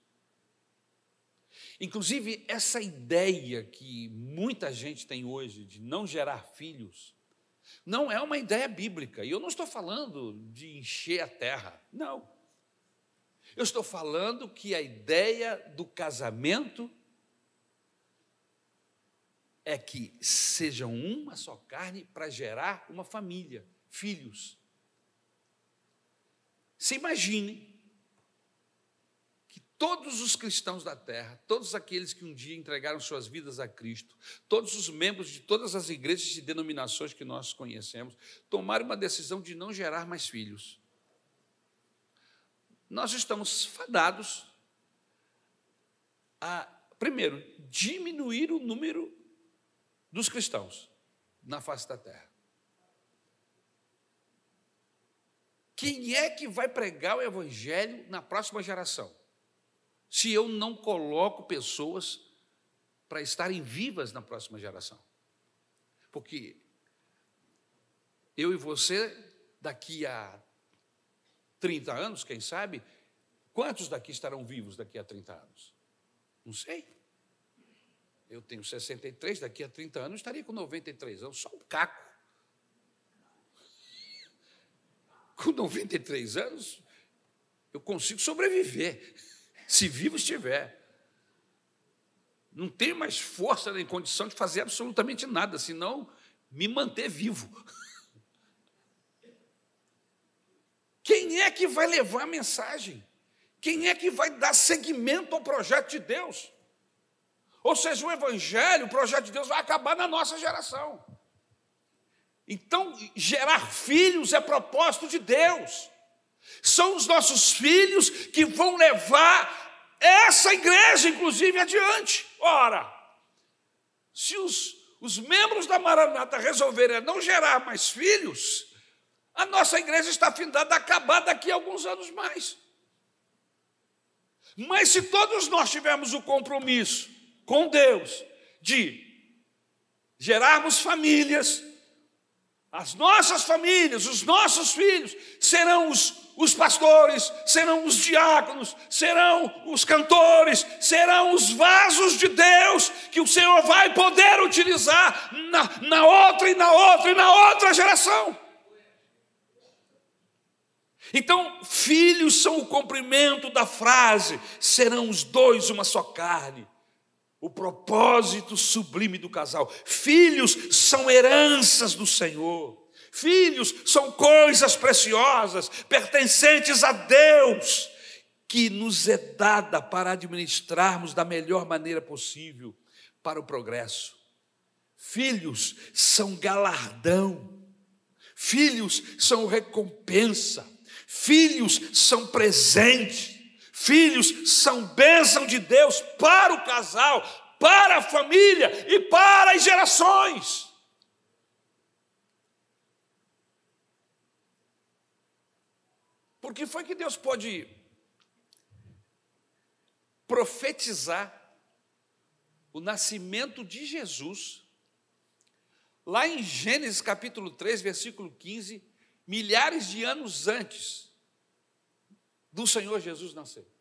Inclusive, essa ideia que muita gente tem hoje de não gerar filhos, não é uma ideia bíblica. E eu não estou falando de encher a terra, não. Eu estou falando que a ideia do casamento é que sejam uma só carne para gerar uma família filhos. Se imagine que todos os cristãos da terra, todos aqueles que um dia entregaram suas vidas a Cristo, todos os membros de todas as igrejas e denominações que nós conhecemos, tomaram uma decisão de não gerar mais filhos. Nós estamos fadados a, primeiro, diminuir o número dos cristãos na face da terra. Quem é que vai pregar o Evangelho na próxima geração? Se eu não coloco pessoas para estarem vivas na próxima geração. Porque eu e você, daqui a 30 anos, quem sabe, quantos daqui estarão vivos daqui a 30 anos? Não sei. Eu tenho 63, daqui a 30 anos estaria com 93 anos, só um caco. Com 93 anos, eu consigo sobreviver, se vivo estiver. Não tenho mais força nem condição de fazer absolutamente nada, senão me manter vivo. Quem é que vai levar a mensagem? Quem é que vai dar seguimento ao projeto de Deus? Ou seja, o Evangelho, o projeto de Deus vai acabar na nossa geração. Então, gerar filhos é propósito de Deus. São os nossos filhos que vão levar essa igreja, inclusive, adiante. Ora, se os, os membros da Maranata resolverem não gerar mais filhos, a nossa igreja está findada a acabar daqui a alguns anos mais. Mas se todos nós tivermos o compromisso com Deus de gerarmos famílias, as nossas famílias, os nossos filhos serão os, os pastores, serão os diáconos, serão os cantores, serão os vasos de Deus que o Senhor vai poder utilizar na, na outra e na outra e na outra geração. Então, filhos são o cumprimento da frase: serão os dois uma só carne. O propósito sublime do casal. Filhos são heranças do Senhor. Filhos são coisas preciosas, pertencentes a Deus, que nos é dada para administrarmos da melhor maneira possível para o progresso. Filhos são galardão. Filhos são recompensa. Filhos são presente, filhos são bênção de Deus para o casal, para a família e para as gerações. Por que foi que Deus pode profetizar o nascimento de Jesus, lá em Gênesis capítulo 3, versículo 15, milhares de anos antes do Senhor Jesus nascer.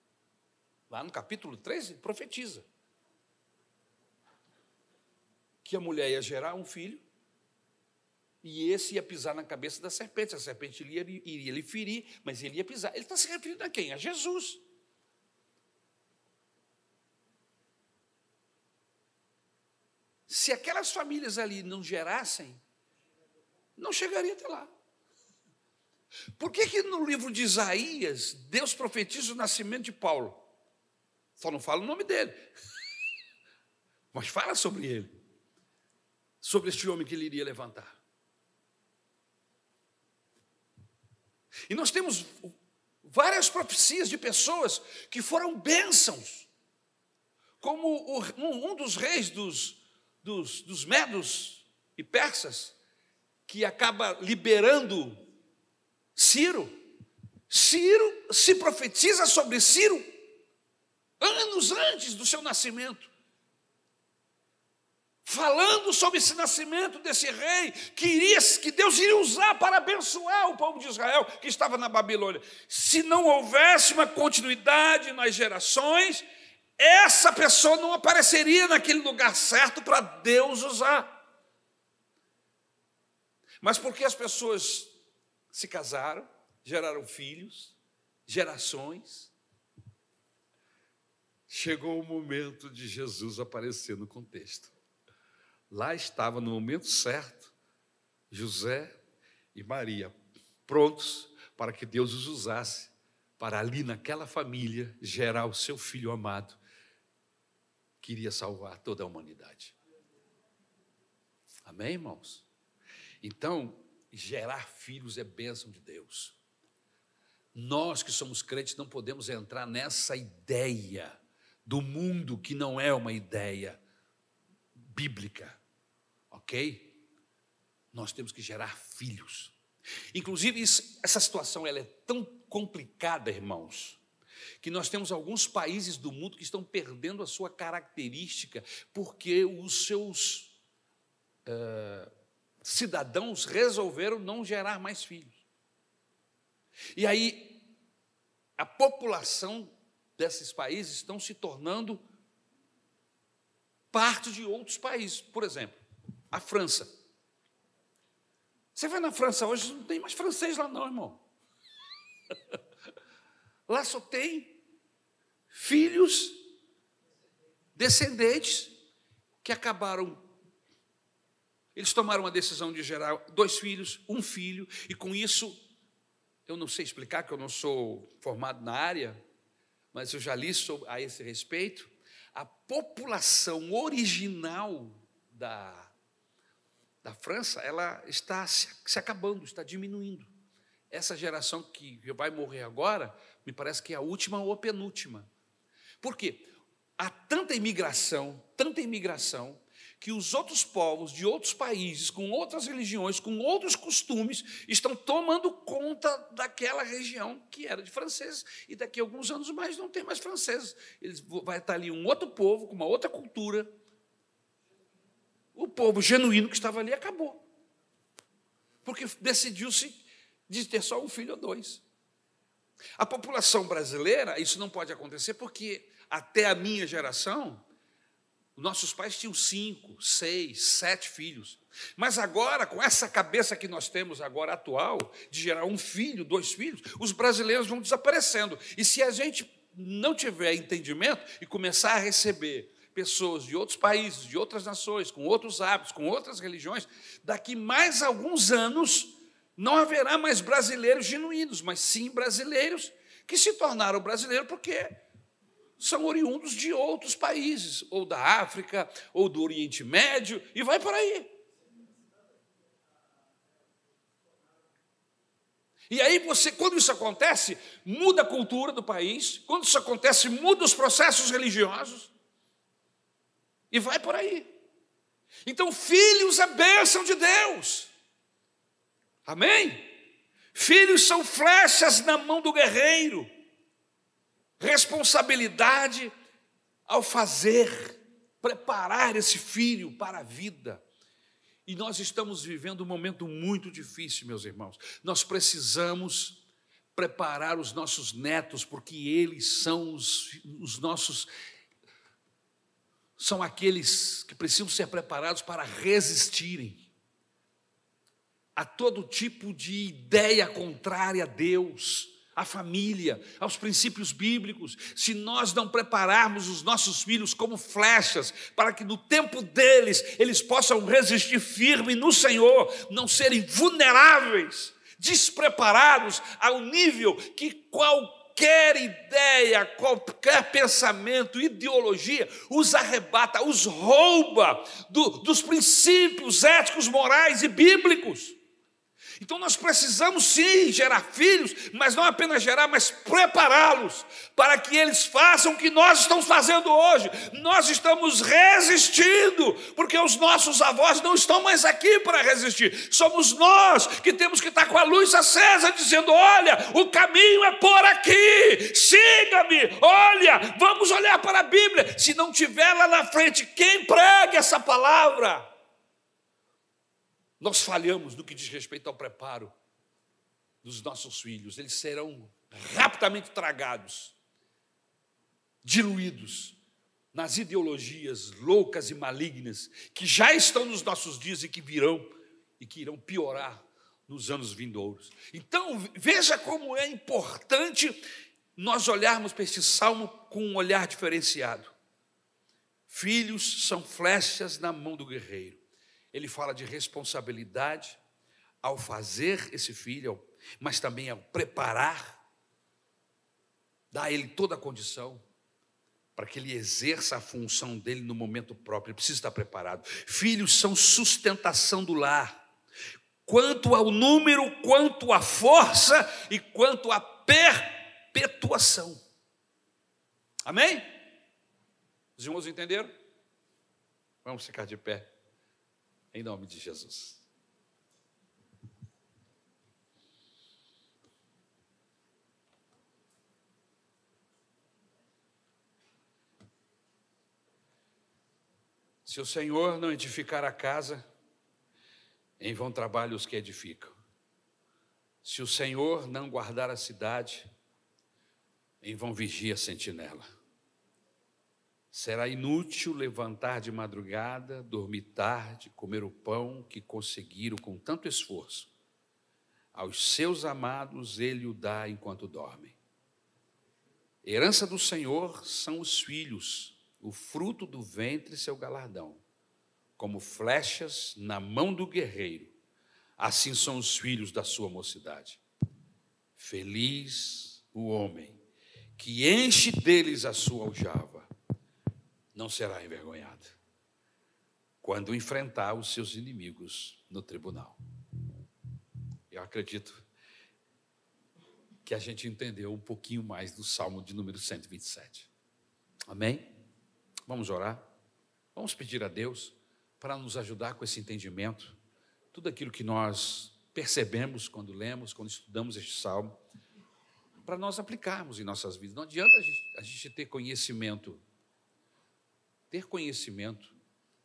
Lá no capítulo 13, profetiza que a mulher ia gerar um filho e esse ia pisar na cabeça da serpente. A serpente iria, iria lhe ferir, mas ele ia pisar. Ele está se referindo a quem? A Jesus. Se aquelas famílias ali não gerassem, não chegaria até lá. Por que, que no livro de Isaías Deus profetiza o nascimento de Paulo? Só não fala o nome dele, mas fala sobre ele, sobre este homem que ele iria levantar. E nós temos várias profecias de pessoas que foram bênçãos, como um dos reis dos, dos, dos medos e persas, que acaba liberando Ciro. Ciro se profetiza sobre Ciro anos antes do seu nascimento. Falando sobre esse nascimento desse rei que, iria, que Deus iria usar para abençoar o povo de Israel que estava na Babilônia. Se não houvesse uma continuidade nas gerações, essa pessoa não apareceria naquele lugar certo para Deus usar. Mas porque as pessoas se casaram, geraram filhos, gerações. Chegou o momento de Jesus aparecer no contexto. Lá estava no momento certo José e Maria, prontos para que Deus os usasse para ali naquela família gerar o seu filho amado, que iria salvar toda a humanidade. Amém, irmãos? Então, gerar filhos é bênção de Deus. Nós que somos crentes não podemos entrar nessa ideia do mundo que não é uma ideia bíblica, ok? Nós temos que gerar filhos. Inclusive, isso, essa situação ela é tão complicada, irmãos, que nós temos alguns países do mundo que estão perdendo a sua característica porque os seus. Uh, cidadãos resolveram não gerar mais filhos. E aí, a população desses países estão se tornando parte de outros países. Por exemplo, a França. Você vai na França hoje, não tem mais francês lá, não, irmão. Lá só tem filhos descendentes que acabaram. Eles tomaram a decisão de gerar dois filhos, um filho, e com isso, eu não sei explicar, que eu não sou formado na área, mas eu já li sobre, a esse respeito. A população original da, da França, ela está se, se acabando, está diminuindo. Essa geração que vai morrer agora, me parece que é a última ou a penúltima. Por quê? Há tanta imigração, tanta imigração, que os outros povos de outros países, com outras religiões, com outros costumes, estão tomando conta daquela região que era de franceses, e daqui a alguns anos mais não tem mais franceses. Eles, vai estar ali um outro povo, com uma outra cultura. O povo genuíno que estava ali acabou. Porque decidiu-se de ter só um filho ou dois. A população brasileira, isso não pode acontecer porque até a minha geração, nossos pais tinham cinco, seis, sete filhos. Mas agora, com essa cabeça que nós temos agora atual, de gerar um filho, dois filhos, os brasileiros vão desaparecendo. E se a gente não tiver entendimento e começar a receber pessoas de outros países, de outras nações, com outros hábitos, com outras religiões, daqui mais alguns anos não haverá mais brasileiros genuínos, mas sim brasileiros que se tornaram brasileiros porque são oriundos de outros países, ou da África, ou do Oriente Médio, e vai por aí. E aí você, quando isso acontece, muda a cultura do país, quando isso acontece, muda os processos religiosos, e vai por aí. Então, filhos é bênção de Deus. Amém? Filhos são flechas na mão do guerreiro responsabilidade ao fazer, preparar esse filho para a vida. E nós estamos vivendo um momento muito difícil, meus irmãos. Nós precisamos preparar os nossos netos, porque eles são os, os nossos. São aqueles que precisam ser preparados para resistirem a todo tipo de ideia contrária a Deus à família, aos princípios bíblicos, se nós não prepararmos os nossos filhos como flechas, para que no tempo deles eles possam resistir firme no Senhor, não serem vulneráveis, despreparados ao nível que qualquer ideia, qualquer pensamento, ideologia os arrebata, os rouba do, dos princípios éticos, morais e bíblicos. Então nós precisamos sim gerar filhos, mas não apenas gerar, mas prepará-los para que eles façam o que nós estamos fazendo hoje. Nós estamos resistindo, porque os nossos avós não estão mais aqui para resistir. Somos nós que temos que estar com a luz acesa, dizendo: olha, o caminho é por aqui, siga-me, olha, vamos olhar para a Bíblia. Se não tiver lá na frente, quem pregue essa palavra? Nós falhamos no que diz respeito ao preparo dos nossos filhos, eles serão rapidamente tragados, diluídos nas ideologias loucas e malignas que já estão nos nossos dias e que virão e que irão piorar nos anos vindouros. Então, veja como é importante nós olharmos para este salmo com um olhar diferenciado. Filhos são flechas na mão do guerreiro ele fala de responsabilidade ao fazer esse filho, mas também ao preparar, dar a ele toda a condição para que ele exerça a função dele no momento próprio. Ele precisa estar preparado. Filhos são sustentação do lar. Quanto ao número, quanto à força e quanto à perpetuação. Amém? Os irmãos entenderam? Vamos ficar de pé em nome de Jesus. Se o Senhor não edificar a casa, em vão trabalham os que edificam. Se o Senhor não guardar a cidade, em vão vigia a sentinela. Será inútil levantar de madrugada, dormir tarde, comer o pão que conseguiram com tanto esforço. Aos seus amados ele o dá enquanto dormem. Herança do Senhor são os filhos, o fruto do ventre seu galardão. Como flechas na mão do guerreiro, assim são os filhos da sua mocidade. Feliz o homem que enche deles a sua aljava não será envergonhado quando enfrentar os seus inimigos no tribunal. Eu acredito que a gente entendeu um pouquinho mais do Salmo de número 127. Amém? Vamos orar? Vamos pedir a Deus para nos ajudar com esse entendimento. Tudo aquilo que nós percebemos quando lemos, quando estudamos este salmo, para nós aplicarmos em nossas vidas. Não adianta a gente, a gente ter conhecimento ter conhecimento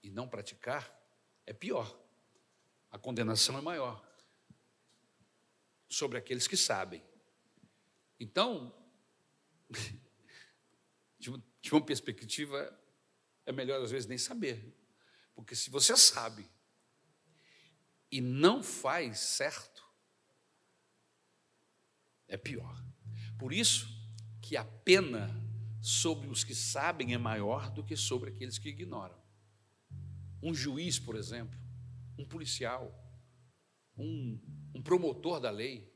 e não praticar é pior. A condenação é maior sobre aqueles que sabem. Então, de uma perspectiva, é melhor às vezes nem saber. Porque se você sabe e não faz certo, é pior. Por isso que a pena sobre os que sabem é maior do que sobre aqueles que ignoram. Um juiz, por exemplo, um policial, um, um promotor da lei,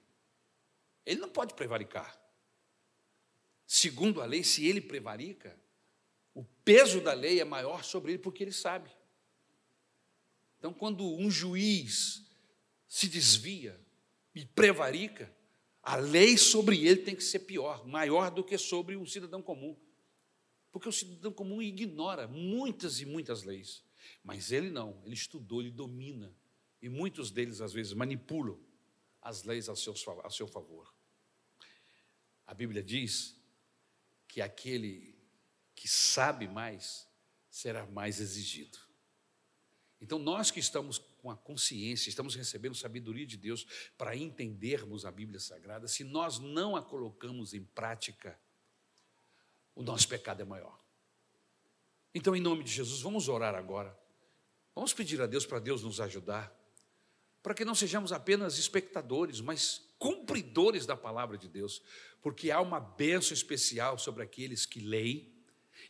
ele não pode prevaricar. Segundo a lei, se ele prevarica, o peso da lei é maior sobre ele porque ele sabe. Então, quando um juiz se desvia e prevarica, a lei sobre ele tem que ser pior, maior do que sobre o cidadão comum. Porque o cidadão comum ignora muitas e muitas leis. Mas ele não, ele estudou, ele domina. E muitos deles, às vezes, manipulam as leis seu, ao seu favor. A Bíblia diz que aquele que sabe mais será mais exigido. Então, nós que estamos com a consciência, estamos recebendo sabedoria de Deus para entendermos a Bíblia Sagrada, se nós não a colocamos em prática, o nosso pecado é maior. Então, em nome de Jesus, vamos orar agora. Vamos pedir a Deus para Deus nos ajudar, para que não sejamos apenas espectadores, mas cumpridores da palavra de Deus, porque há uma bênção especial sobre aqueles que leem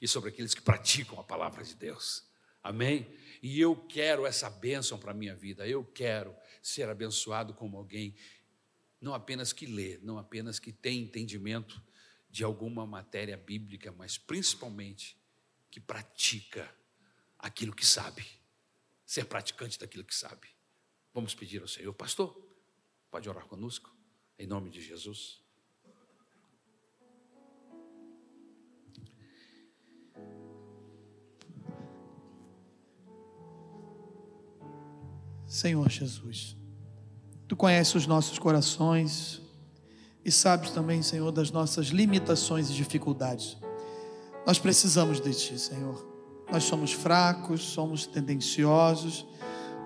e sobre aqueles que praticam a palavra de Deus. Amém? E eu quero essa bênção para a minha vida, eu quero ser abençoado como alguém, não apenas que lê, não apenas que tem entendimento de alguma matéria bíblica, mas principalmente que pratica aquilo que sabe, ser praticante daquilo que sabe. Vamos pedir ao Senhor, pastor, pode orar conosco, em nome de Jesus. Senhor Jesus, Tu conheces os nossos corações e sabes também, Senhor, das nossas limitações e dificuldades. Nós precisamos de Ti, Senhor. Nós somos fracos, somos tendenciosos,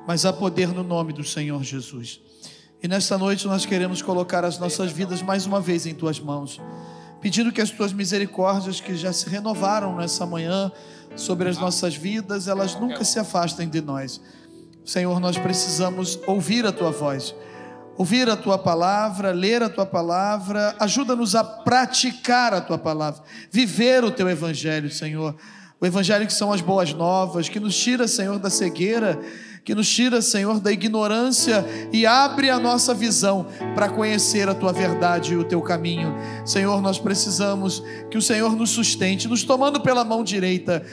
mas há poder no nome do Senhor Jesus. E nesta noite nós queremos colocar as nossas vidas mais uma vez em Tuas mãos, pedindo que as Tuas misericórdias que já se renovaram nessa manhã sobre as nossas vidas, elas nunca se afastem de nós Senhor, nós precisamos ouvir a tua voz, ouvir a tua palavra, ler a tua palavra, ajuda-nos a praticar a tua palavra, viver o teu evangelho, Senhor. O evangelho que são as boas novas, que nos tira, Senhor, da cegueira, que nos tira, Senhor, da ignorância e abre a nossa visão para conhecer a tua verdade e o teu caminho. Senhor, nós precisamos que o Senhor nos sustente, nos tomando pela mão direita,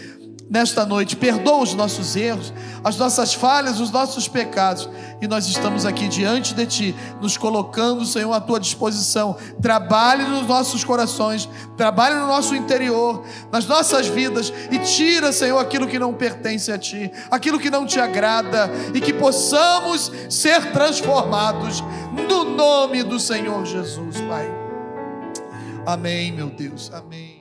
nesta noite. Perdoa os nossos erros, as nossas falhas, os nossos pecados. E nós estamos aqui diante de Ti, nos colocando, Senhor, à Tua disposição. Trabalhe nos nossos corações, trabalhe no nosso interior, nas nossas vidas e tira, Senhor, aquilo que não pertence a Ti, aquilo que não te agrada e que possamos ser transformados no nome do Senhor Jesus, Pai. Amém, meu Deus. Amém.